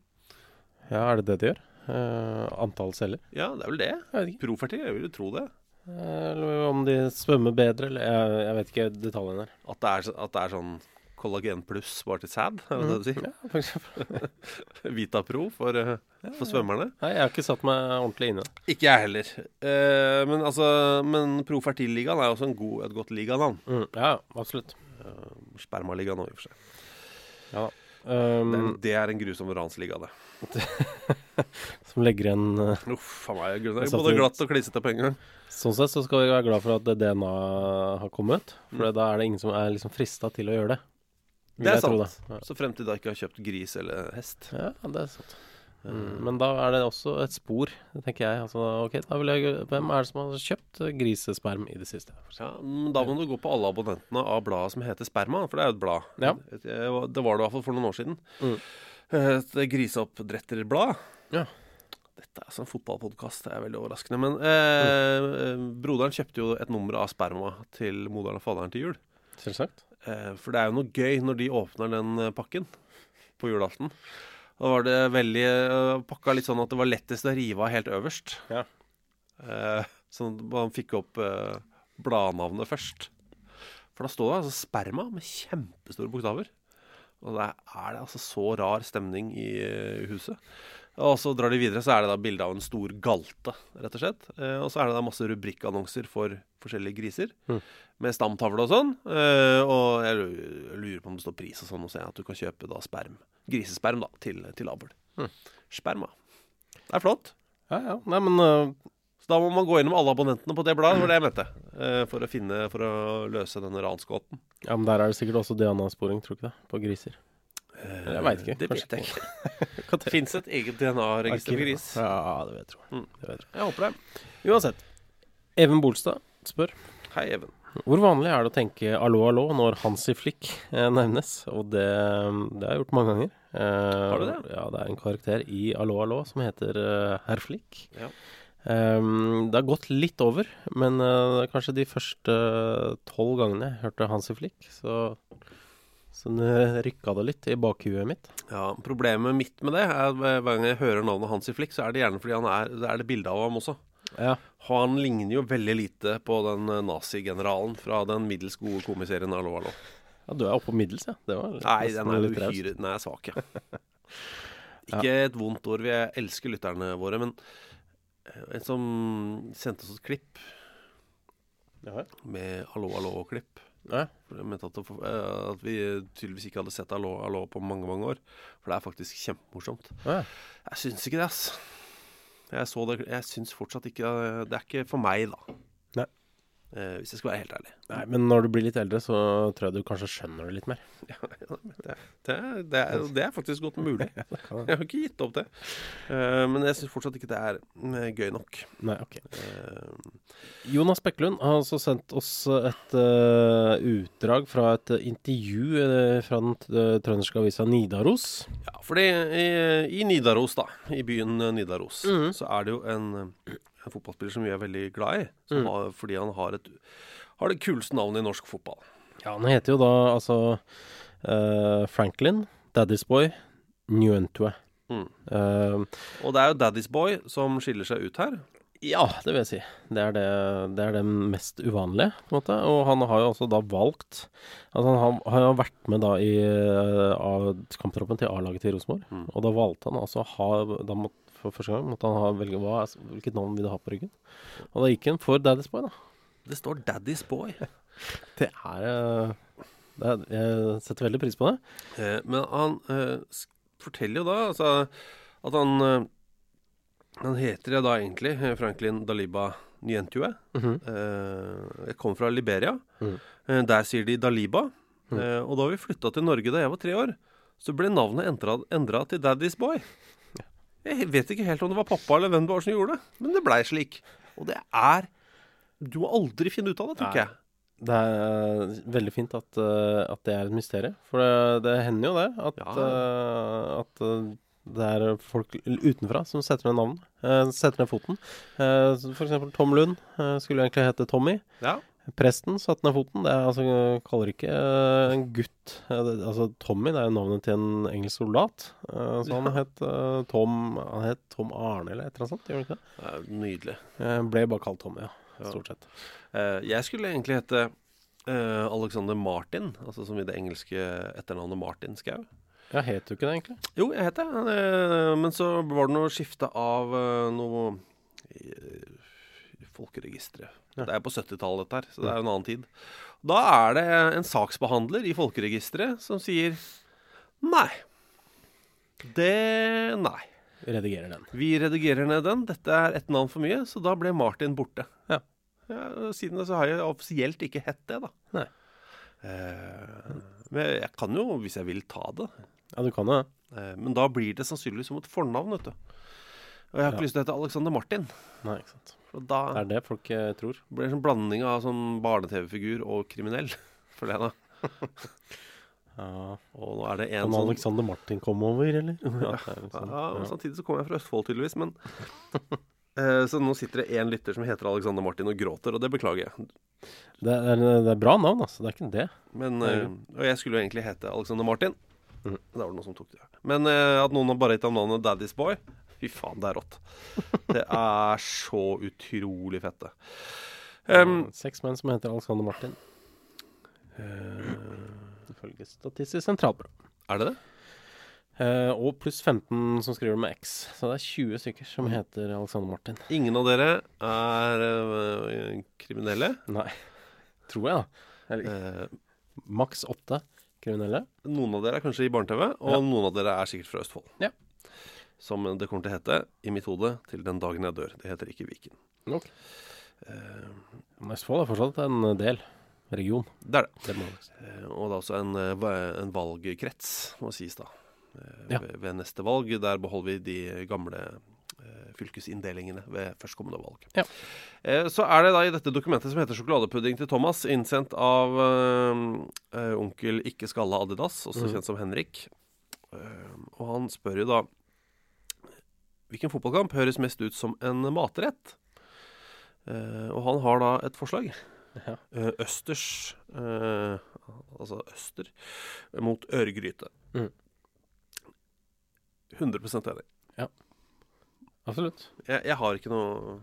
Ja, er det det de gjør? Uh, antall celler? Ja, det er vel det. Jeg. Profertil, jeg vil jo tro det. Eh, Eller om de svømmer bedre, eller jeg, jeg vet ikke detaljene der. At det er, at det er sånn kollagen pluss bare til sæd, er det det du sier? Ja, for eksempel. Vitapro for, eh, for svømmerne. Nei, jeg har ikke satt meg ordentlig inn i det. Ikke jeg heller. Eh, men altså, men Pro Fertil-ligaen er jo også en god, et godt liganavn. Mm, ja, absolutt. Uh, Spermaligaen òg, i og for seg. Ja. Det, Um, er, det er en grusom ransliga, det. som legger igjen eh, Uff a meg. Jeg er både glatt og klissete på en gang. Sånn sett så skal vi være glad for at DNA har kommet. For Mm. da er det ingen som er liksom frista til å gjøre det. Det er sant. Det. sant. Så frem til da ikke har kjøpt gris eller hest. Ja, ja, det er sant. Mm. Men da er det også et spor, tenker jeg. Altså, okay, jeg Hvem er det som har kjøpt eh, grisesperm i det siste? Ja, Da må du gå på alle abonnentene av bladet som heter Sperma, for det er jo et blad. Ja. Eh, Det var det i hvert fall for noen år siden. Mm. Eh, Et griseoppdretterblad. Ja. Dette er altså en fotballpodkast, det er veldig overraskende. Men eh, mm. broderen kjøpte jo et nummer av Sperma til moderen og faderen til jul. Selvsagt. Eh, for det er jo noe gøy når de åpner den eh, pakken på julaften. Da var det veldig eh, pakka litt sånn at det var lettest å rive av helt øverst. Ja. Eh, sånn at man fikk opp bladnavnet først. For da står det altså sperma med kjempestore bokstaver. Og der er det altså så rar stemning i eh, huset. Og så drar de videre, så er det da bilde av en stor galte, rett og slett. Eh, og så er det da masse rubrikkannonser for forskjellige griser. Mm. Med stamtavle og sånn. Eh, og jeg lurer på om det står pris og sånn, og så at du kan kjøpe da sperm. Grisesperm, da, til, til avl. Mm. Sperma. Det er flott. Ja, ja. Nei, men eh, Så da må man gå gjennom alle abonnentene på det bladet, det var det jeg mente. eh, for å finne, for å løse denne ransgåten. Ja, men der er det sikkert også DNA-sporing, tror du ikke det? På griser. Eh, Jeg vet ikke. Det vet jeg ikke. Fins et eget DNA-register for gris. Ja, det vet jeg. Mm. Det vet jeg. Jeg håper det. Uansett. Even Bolstad spør Hei, Even. hvor vanlig er det å tenke 'allo, allo' når Hansi Flick eh, nevnes? Og det, det har jeg gjort mange ganger. Har du det? Ja, det er en karakter i 'Allo, allo' som heter herr Flick. Ja. Um, det har gått litt over, men uh, kanskje de første tolv gangene jeg hørte Hansi Flick, så, så rykka det litt i bakhuet mitt. Ja, Problemet mitt med det er at hver gang jeg hører navnet Hansi Flick, så er det gjerne fordi han er, det er det bilde av ham også. Ja. Han ligner jo veldig lite på den eh, nazigeneralen fra den middels gode komiserien Hallo, hallo. ja, du er oppe på middels, ja. Det var Nei, den er uhyre Den er svak, ja. Ikke et vondt ord. Vi elsker lytterne våre, men eh, en som sendte oss et klipp Ja, med Hallo, hallo-klipp. ja. Jeg mente at, eh, at vi tydeligvis ikke hadde sett Hallo, hallo på mange, mange år. For det er faktisk kjempemorsomt. Ja. Jeg syns ikke det, ass. Jeg så det Jeg syns fortsatt ikke Det er ikke for meg, da. Eh, hvis jeg skal være helt ærlig. Nei, men når du blir litt eldre, så tror jeg du kanskje skjønner det litt mer. Ja, det, det, er- det, er, det er faktisk godt mulig. Jeg har ikke gitt opp det. Uh, men jeg syns fortsatt ikke det er eh, gøy nok. Nei, ok. Uh, Jonas Bekkelund har altså sendt oss et utdrag fra et intervju fra den uh, trønderske avisa Nidaros. ja, fordi i, i Nidaros, da, i byen Nidaros, mm. så er det jo en, en fotballspiller som vi er veldig glad i. Som Mm. har, fordi han har, et, har det kuleste navnet i norsk fotball. Ja, han heter jo da altså uh, Franklin, Daddy's Boy, Nuentue. Mm. Uh, Og det er jo Daddy's Boy som skiller seg ut her. Ja, det vil jeg si. Det er det, det er det mest uvanlige, på en måte. Og han har jo også da valgt Altså han har, har jo vært med da i eh, kamptroppen til A-laget til Rosenborg. Mm. Og da valgte han altså å ha da må, For første gang måtte han ha velge hva, er- hvilket navn vil du ha på ryggen. Og da gikk han for Daddy's Boy, da. Det står 'Daddy's Boy'. Det er, eh, det er Jeg setter veldig pris på det. Eh, men han eh, forteller jo da altså, at han eh, Han heter da egentlig eh, Franklin Daliba Nyentue. Mhm. eh, jeg kommer fra Liberia. Mm. Der sier de Daliba. Eh, og da vi flytta til Norge da jeg var tre år, så ble navnet endra til Daddy's Boy. Jeg vet ikke helt om det var pappa eller hvem det var som gjorde det, men det blei slik. Og det er Du må aldri finne ut av det, tror ikke jeg. Det er veldig fint at, eh, at det er et mysterium. For det, det hender jo det at, Ja. eh, at eh, det er folk utenfra som setter ned navnet. setter ned foten. Uh, for eksempel Tom Lund skulle egentlig hete Tommy. Ja. Presten satte ned foten. Det er altså kaller ikke eh, en gutt det, Altså Tommy det er jo navnet til en engelsk soldat. Uh, så han het uh, Tom Han het Tom Arne eller et eller annet sånt. Gjør han ikke det? Det er nydelig. Ble bare kalt Tommy, ja. Stort sett. Eh, jeg skulle egentlig hete Alexander Martin, altså som i det engelske etternavnet Martin Skau. Ja, het du ikke det, egentlig. Jo, jeg het det, men så var det noe skifte av noe folkeregisteret. Ja. Det er på 70-tallet, dette her, så det er jo en annen tid. Da er det en saksbehandler i folkeregisteret som sier nei. Det Nei. Redigerer den. Vi redigerer ned den. Dette er ett navn for mye, så da ble Martin borte. Ja. Ja, siden det så har jeg offisielt ikke hett det, da. Nei. Eh, men jeg kan jo, hvis jeg vil, ta det. Ja, du kan det. Eh, men da blir det sannsynligvis som et fornavn, vet du. Og jeg har ikke Ja. lyst til å hete Alexander Martin. Nei, ikke sant. For da Det er det folk eh, tror. blir det en sånn blanding av sånn barne-TV-figur og kriminell. For det, da. Ja. Og nå er det en Kan sånn Alexander Martin komme over, eller? Ja, det er liksom- ja, og samtidig så kommer jeg fra Østfold, tydeligvis. Men eh, Så nå sitter det én lytter som heter Alexander Martin og gråter, og det beklager jeg. Det er, det er bra navn, altså. Det er ikke det. Men, eh, og jeg skulle jo egentlig hete Alexander Martin. Mhm. Da var det noen som tok det. Men eh, at noen har bare gitt ham navnet Daddy's Boy Fy faen, det er rått. Det er så utrolig fett, det. Um, Seks menn som heter Alexander Martin. Uh, Ifølge Statistisk sentralbyrå. er det det? Uh, og pluss 15 som skriver med X. Så det er 20 stykker som heter Alexander Martin. Ingen av dere er uh, kriminelle. Nei. Tror jeg, da. Eller uh, maks åtte kriminelle. noen av dere er kanskje i barne-TV, og Ja. noen av dere er sikkert fra Østfold. Ja. Som det kommer til å hete i mitt hode til den dagen jeg dør. Det heter ikke Viken. Ok. Eh, Østfold er fortsatt en del. Region. det er det. Eh, Og det er også en, eh, en valgkrets, må sies da. Eh, Ja. Ved, ved neste valg. Der beholder vi de gamle eh, fylkesinndelingene ved førstkommende valg. Ja. Eh, så er det da i dette dokumentet som heter 'Sjokoladepudding til Thomas', innsendt av eh, eh, onkel Ikke Skalla Adidas, også mm. kjent som Henrik. Eh, og han spør jo da Hvilken fotballkamp høres mest ut som en matrett? Uh, og han har da et forslag. Ja. Uh, østers uh, Altså øster mot øregryte. Mm. 100% Ja. Absolutt. Jeg, jeg har ikke noe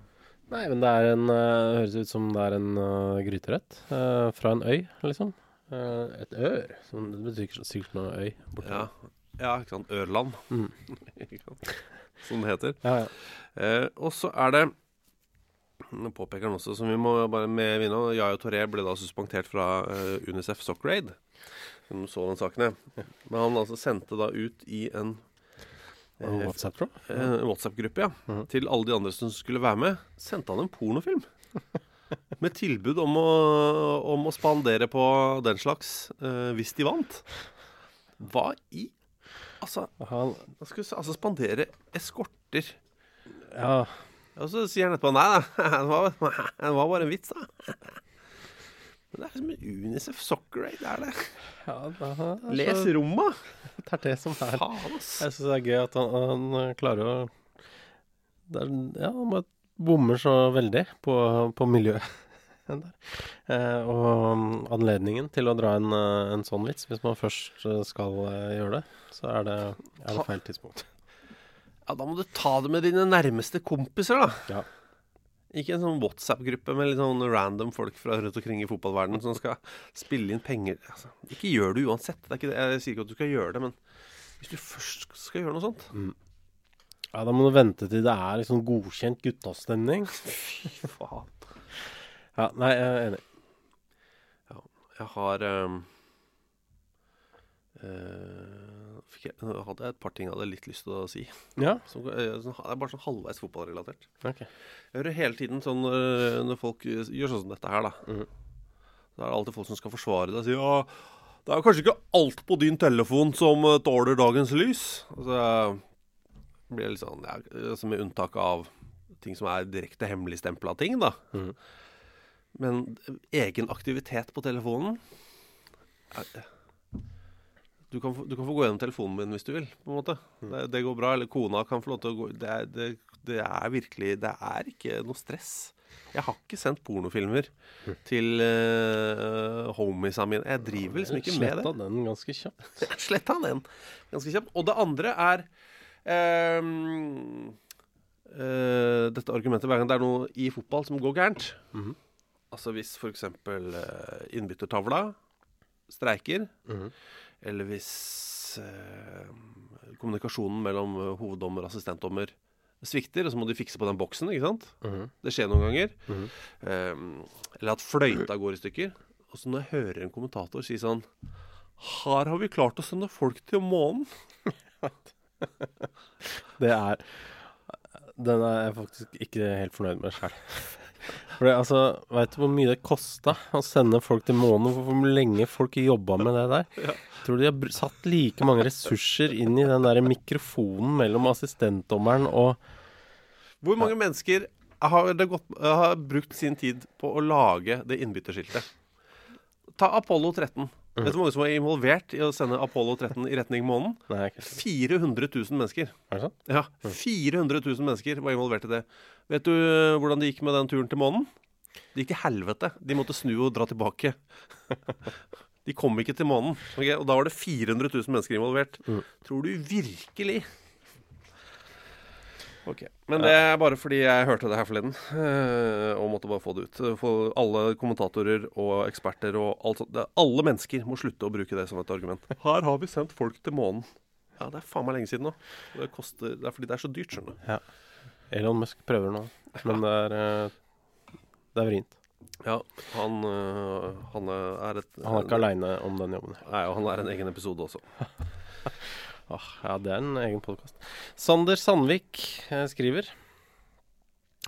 Nei, men det er en høres ut som det er en gryterett fra en øy, liksom. Et ør. Som det betyr sikkert noe øy borte. Ja, ja ikke sant. Ørland, Mm. Som det heter. Ja, ja. Eh, og så er det Nå påpeker han også, som vi må bare med vinne Yaya Toré ble da suspendert fra eh, Unicef Soccer Aid. Som så den saken, ja. Men han altså sendte da ut i en eh, WhatsApp-gruppe eh, WhatsApp ja. Mm -hmm. Til alle de andre som skulle være med. Sendte han en pornofilm. Med tilbud om å, om å spandere på den slags eh, hvis de vant. Hva i Altså, Han, skal altså spandere eskorter. ja, Og så sier han etterpå Nei da, det var, det var bare en vits, da. Men det er liksom Unicef Soccer Aid, det er det. ja da, det, Les romma! det er det som er Faen, ass. Jeg syns det er gøy at han, han eh, klarer å er, Ja, han bare bommer så veldig på, på miljøet. Der. Eh, og anledningen til å dra en, eh, en sånn vits, hvis man først eh, skal gjøre det, så er det, er det feil tidspunkt. Ja, da må du ta det med dine nærmeste kompiser, da. Ja. Ikke en sånn WhatsApp-gruppe med litt sånn random folk fra rundt omkring i fotballverdenen som skal spille inn penger. Altså, ikke gjør det uansett. Det det. Jeg sier ikke at du skal gjøre det, men hvis du først skal gjøre noe sånt Ja, Da må du vente til det er liksom godkjent guttastemning. Fy faen. Ja, nei, jeg er enig. Jeg har um, uh, jeg, nå hadde jeg et par ting jeg hadde litt lyst til å si. Ja, Som, eh, sånn- det er bare sånn halvveis fotballrelatert. Okay. Jeg hører hele tiden sånn øh, når folk gjør sånn som dette her, da. Mm -hmm. Da er det alltid folk som skal forsvare det og si ja, det er kanskje ikke alt på din telefon som tåler dagens lys. Altså, blir det litt sånn ja, altså Med unntak av ting som er direkte hemmeligstempla ting, da. Mhm. Men egen aktivitet på telefonen du kan, du kan få gå gjennom telefonen min hvis du vil, på en måte. Det, det går bra. Eller kona kan få lov til å gå Det er, det, det er virkelig Det er ikke noe stress. Jeg har ikke sendt pornofilmer til uh, homiesa mine. Jeg driver liksom ikke med det. Sletta den ganske kjapt. Sletta den ganske kjapt. Og det andre er um, uh, dette argumentet hver gang det er noe i fotball som går gærent. Mhm. Altså hvis f.eks. Uh, innbyttertavla streiker, Mhm. eller hvis eh, kommunikasjonen mellom eh, hoveddommer og assistentdommer svikter, og så må de fikse på den boksen, ikke sant? Mhm. Det skjer noen ganger. Mm -hmm. eh, eller at fløyta går i stykker. Og så når jeg hører en kommentator si sånn Her har vi klart å sende folk til månen. Det er Den er jeg faktisk ikke helt fornøyd med sjøl. For det, altså, Veit du hvor mye det kosta å sende folk til månen? Hvor lenge folk jobba med det der? Ja. Tror du de har satt like mange ressurser inn i den der mikrofonen mellom assistentdommeren og Hvor mange mennesker har, det gått, har brukt sin tid på å lage det innbytterskiltet? Ta Apollo 13. Mhm. Vet du hvor mange som var involvert i å sende Apollo 13 i retning månen? Nei, 400 000 mennesker. Er det sant? Ja, 400 000 mennesker var involvert i det. Vet du øh, hvordan det gikk med den turen til månen? Det gikk til helvete. De måtte snu og dra tilbake. De kom ikke til månen. Okay? Og da var det 400 000 mennesker involvert. Mm. Tror du virkelig Ok. Men det er bare fordi jeg hørte det her forleden, øh, og måtte bare få det ut. For alle kommentatorer og eksperter og alt sånt. Alle mennesker må slutte å bruke det som et argument. Her har vi sendt folk til månen. Ja, det er faen meg lenge siden nå. Det, koster, det er fordi det er så dyrt, skjønner du. Elon Musk prøver nå, men det er eh, Det er vrient. Ja, han, øh, han er et Han er ikke aleine om den jobben. Nei, og han er en egen episode også. Åh, ja, det er en egen podkast. Sander Sandvik eh, skriver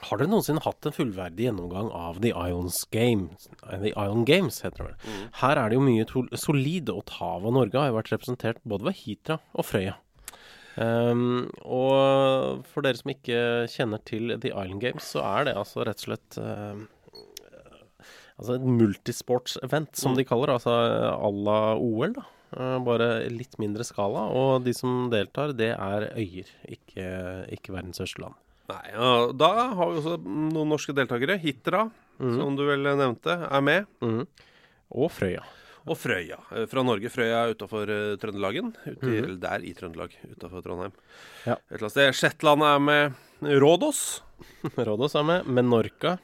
Har dere noensinne hatt en fullverdig gjennomgang av The Ions Games? The Ion Games, heter det vel. Her er det jo mye solid, og Tava Norge har jo vært representert både ved Hitra og Frøya. Um, og for dere som ikke kjenner til The Island Games, så er det altså rett og slett ehm, Altså et multisports-event, som de kaller det. Altså à la OL, da. Eh, Bare litt mindre skala. Og de som deltar, det er øyer, ikke, ikke verdens største land. Nei, og Da har vi også noen norske deltakere. Hitra, som du vel nevnte, er med. Mm. Og Frøya. Og Frøya eh, fra Norge. Frøya er utafor uh, Trøndelagen. Ute i, Eller der i Trøndelag, utafor Trondheim. Ja. Et eller annet sted. Shetland er med. Rådås. Rådås er med. Menorca.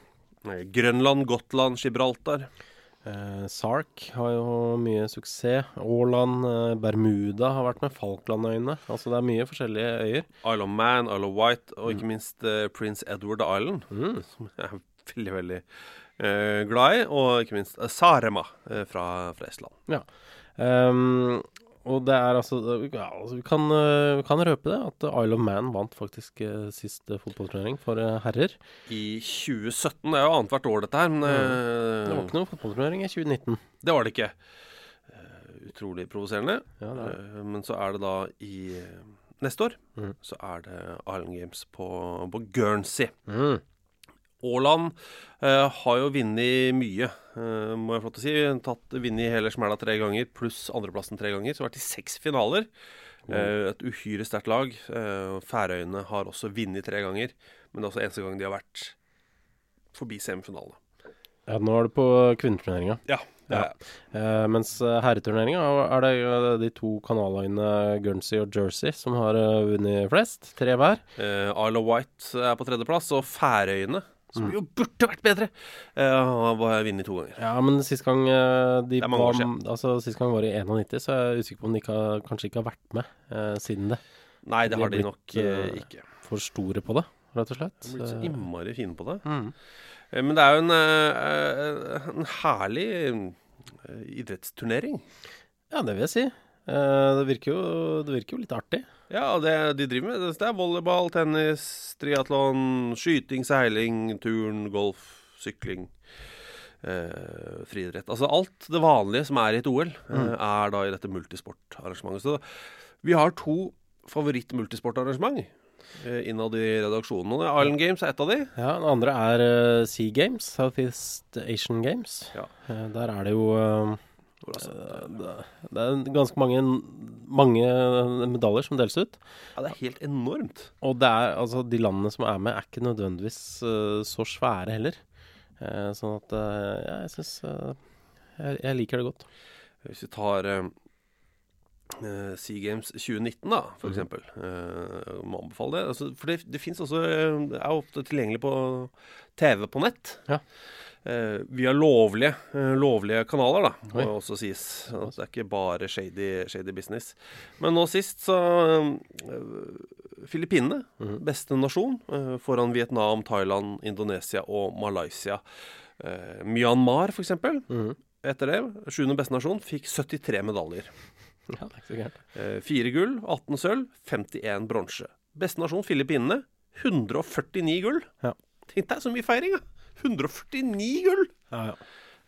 Eh, Grønland, Gotland, Gibraltar. Eh, Sark har jo mye suksess. Åland, eh, Bermuda har vært med. Falklandøyene. Altså det er mye forskjellige øyer. Isle of Man, Isle of White og ikke minst eh, Prince Edward Island. Mm. Som jeg er veldig, veldig eh, glad i. Og ikke minst eh, Sarema eh, fra, fra Estland. Ja. Ehm, og det er altså, ja, altså vi, kan, eh, vi kan røpe det, at Isle of Man vant faktisk siste eh, fotballturnering for eh, herrer. I 2017. Det er jo annethvert år, dette her. Men Det eh, var ikke noe fotballturnering i 2019. det var det ikke. Utrolig provoserende. Ja, det det. Men så er det da i neste år mm. så er det Island Games på, på Guernsey. Mm. Åland eh, har jo vunnet mye, eh, må jeg få lov til å si. Tatt Vunnet hele smæla tre ganger, pluss andreplassen tre ganger. Så har vært i seks finaler. Eh, et uhyre sterkt lag. Eh, Færøyene har også vunnet tre ganger, men det er også eneste gang de har vært forbi semifinalene. Ja, nå er det på kvinneturneringa. Ja, Ja. Eh, mens eh, herreturneringa er det de to kanaløyene Guernsey og Jersey som har eh, vunnet flest. Tre hver. Eh, Isle of White er på tredjeplass, og Færøyene som jo burde vært bedre. Uh, og har vunnet to ganger. Ja, men sist gang uh, de Det er mange år var, siden. altså, sist gang var i 91, så jeg er usikker på om de ikke har, kanskje ikke har vært med uh, siden det. Nei, det De har de nok eh, eh, ikke. For store på det, rett og slett. De har blitt så Eh, innmari fine på det. mm. Eh, Men det er jo en, eh, en herlig eh, idrettsturnering. Ja, det vil jeg si. Eh, det, virker jo, det virker jo litt artig. Ja, det de driver med, det er volleyball, tennis, triatlon, skyting, seiling, turn, golf, sykling. Eh, friidrett. Altså alt det vanlige som er i et OL, eh, er da i dette multisportarrangementet. Så vi har to favoritt-multisportarrangement eh, innad i redaksjonen. Island Games er ett av de. Ja, Den andre er uh, Sea Games, Southeast Asian Games. Ja. Eh, der er det jo altså, det, det er ganske mange, mange medaljer som deles ut. ja, det er helt enormt. Og det er, altså, de landene som er med, er ikke nødvendigvis uh, så svære heller. Uh, sånn at uh, ja, jeg syns jeg, jeg liker det godt. Hvis vi tar eh, eh, Sea Games 2019, da, for eksempel. Uh, må anbefale det. Altså, for det, det fins også eh, Det er ofte tilgjengelig på TV på nett. Ja. Eh, via lovlige, eh, lovlige kanaler, da, må jo også sies. At det er ikke bare shady, shady business. Men nå sist så eh, Filippinene, beste nasjon, foran Vietnam, Thailand, Indonesia og Malaysia. Eh, Myanmar, eksempel. Mhm. Etter det, sjuende beste nasjon, fikk 73 medaljer. Ja, det er ikke så gærent. Eh, Fire gull, 18 sølv, 51 bronse. Beste nasjon, Filippinene, 149 gull. Ja. Tenk deg så mye feiring, da! 149 gull! Ja, ja.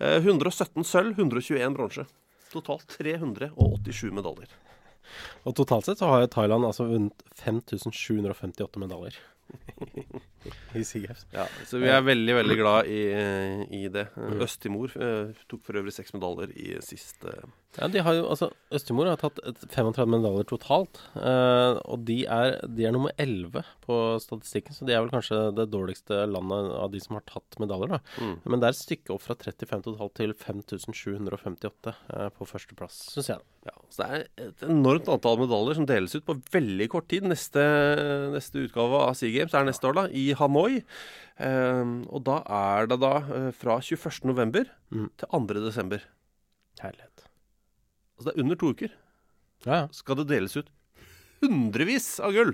Eh, 117 sølv, 121 bronse. Totalt 387 medaljer. Og totalt sett så har jo Thailand altså vunnet 5758 medaljer. I Sea Ja, så vi er veldig, veldig glad i, eh, i det. Eh, Øst-Timor eh, tok for øvrig seks medaljer i siste Ja, de har jo, altså Øst-Timor har tatt 35 medaljer totalt. eh, og de er, de er nummer 11 på statistikken, så de er vel kanskje det dårligste landet av de som har tatt medaljer. da. Mm. Men det er et stykke opp fra 35 totalt til 5758 eh, på førsteplass, syns jeg. Ja, så Det er et enormt antall medaljer som deles ut på veldig kort tid. Neste, neste utgave av Sea Games er neste år, da, i Hanoi. Eh, og da er det da eh, fra 21. november Mm. til 2. desember. Herlighet. Altså det er under to uker. Ja, ja. Skal det deles ut hundrevis av gull.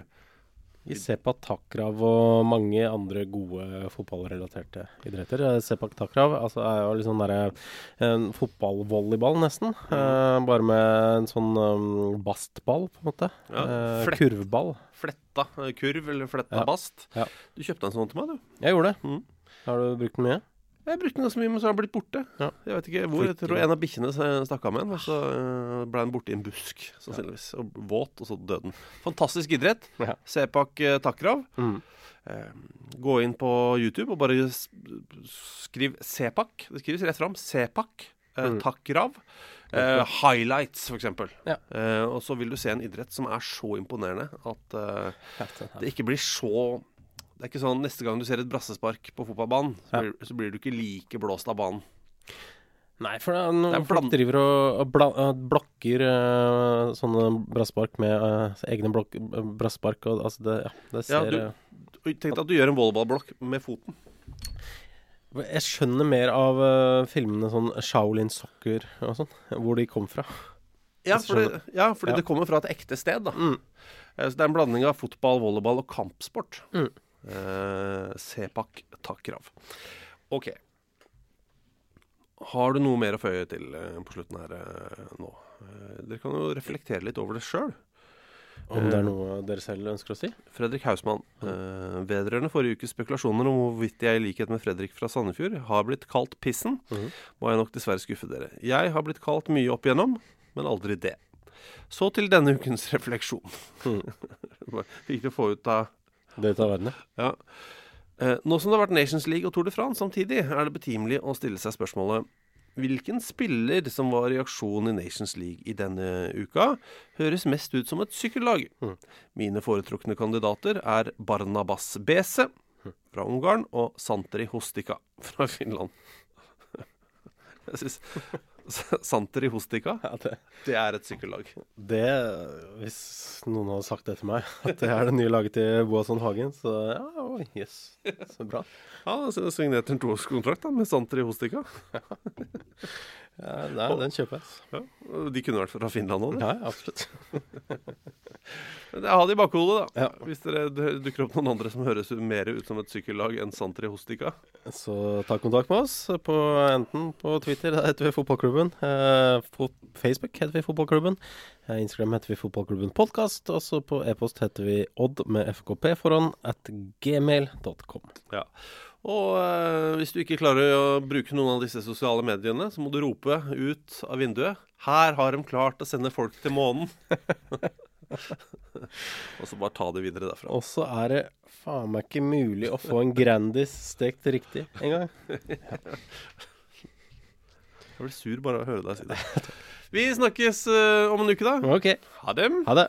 Vi ser på Takrav og mange andre gode fotballrelaterte idretter. Sepak Takrav altså, er jo liksom en fotballvolleyball, nesten. Eh, bare med en sånn um, bastball, på en måte. Ja, Eh, flett. kurvball. Fletta eh, kurv eller fletta Ja. bast. Ja. Du kjøpte en sånn til meg, du. Jeg gjorde det. Mm. Har du brukt den mye? Jeg brukte den ganske mye, men så har den blitt borte. Ja. Jeg vet ikke hvor. Jeg tror en av bikkjene stakk av med den, og så eh, ble den borte i en busk, sannsynligvis. Og våt, og så døde den. Fantastisk idrett. Ja. Sepak eh, Takrav. Mm. Eh, gå inn på YouTube og bare skriv Sepak. Det skrives rett fram. Sepak eh, Mm. Takrav. Eh, highlights, for eksempel. Ja. Og så vil du se en idrett som er så imponerende at det ikke blir så Det er ikke sånn neste gang du ser et brassespark på fotballbanen, så, blir, så blir du ikke like blåst av banen. Nei, for det er når folk driver og, og bla, eh, blokker uh, sånne brasspark med uh, egne blokk, brasspark og altså det, ja, det Ja, du- Tenk at du gjør en volleyballblokk med foten. Jeg skjønner mer av uh, filmene sånn Shaolin Soccer og sånn, hvor de kom fra. Ja, fordi, ja, fordi Ja. det kommer fra et ekte sted. da Mm. Så Det er en blanding av fotball, volleyball og kampsport. Mm. Eh, Sepak Takrav. OK. Har du noe mer å føye til eh, på slutten her eh, nå? Dere kan jo reflektere litt over det sjøl. Om det er noe dere selv ønsker å si? Fredrik Hausmann. Uh, vedrørende forrige ukes spekulasjoner om hvorvidt jeg i likhet med Fredrik fra Sandefjord har blitt kalt Pissen, Mhm. må jeg nok dessverre skuffe dere. Jeg har blitt kalt mye opp igjennom, men aldri det. Så til denne ukens refleksjon. Mm. Fikk det å få ut av Det tar verden, ja. Eh, nå som det har vært Nations League og Tour de France samtidig, er det betimelig å stille seg spørsmålet Hvilken spiller som var i aksjon i Nations League i denne uka, høres mest ut som et sykkellag? Mm. Mine foretrukne kandidater er Barnabas Bese fra Ungarn og Santeri Hostika fra Finland. Jeg synes Santer i Hostika. Ja, det, Det er et sykkellag. det Hvis noen hadde sagt det til meg, at det er det nye laget til Boasson Hagen, så ja, oh, yes. Så bra. Ja, så signerte en toårskontrakt med Santer i Hostika. Ja, nei, den kjøper jeg. Ja, de kunne vært fra Finland òg, Ja, absolutt. Det har det i bakhodet, da. Ja. Hvis dere dukker opp noen andre som høres mer ut som et sykkellag enn Santri Hostika. Så ta kontakt med oss på enten på Twitter, der heter vi Fotballklubben. På Facebook heter vi Fotballklubben. Eh, Instagram heter vi Fotballklubben Podkast. Også på e-post heter vi Odd med FKP foran at gmail.com. Ja. Og eh, hvis du ikke klarer å bruke noen av disse sosiale mediene, så må du rope ut av vinduet. Her har de klart å sende folk til månen. og så bare ta det videre derfra. Og så er det faen meg ikke mulig å få en Grandis stekt riktig en gang. Jeg blir sur bare av å høre deg si det. Vi snakkes eh, om en uke, da. OK. Ha dem. Ha det.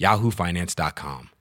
yahoofinance.com.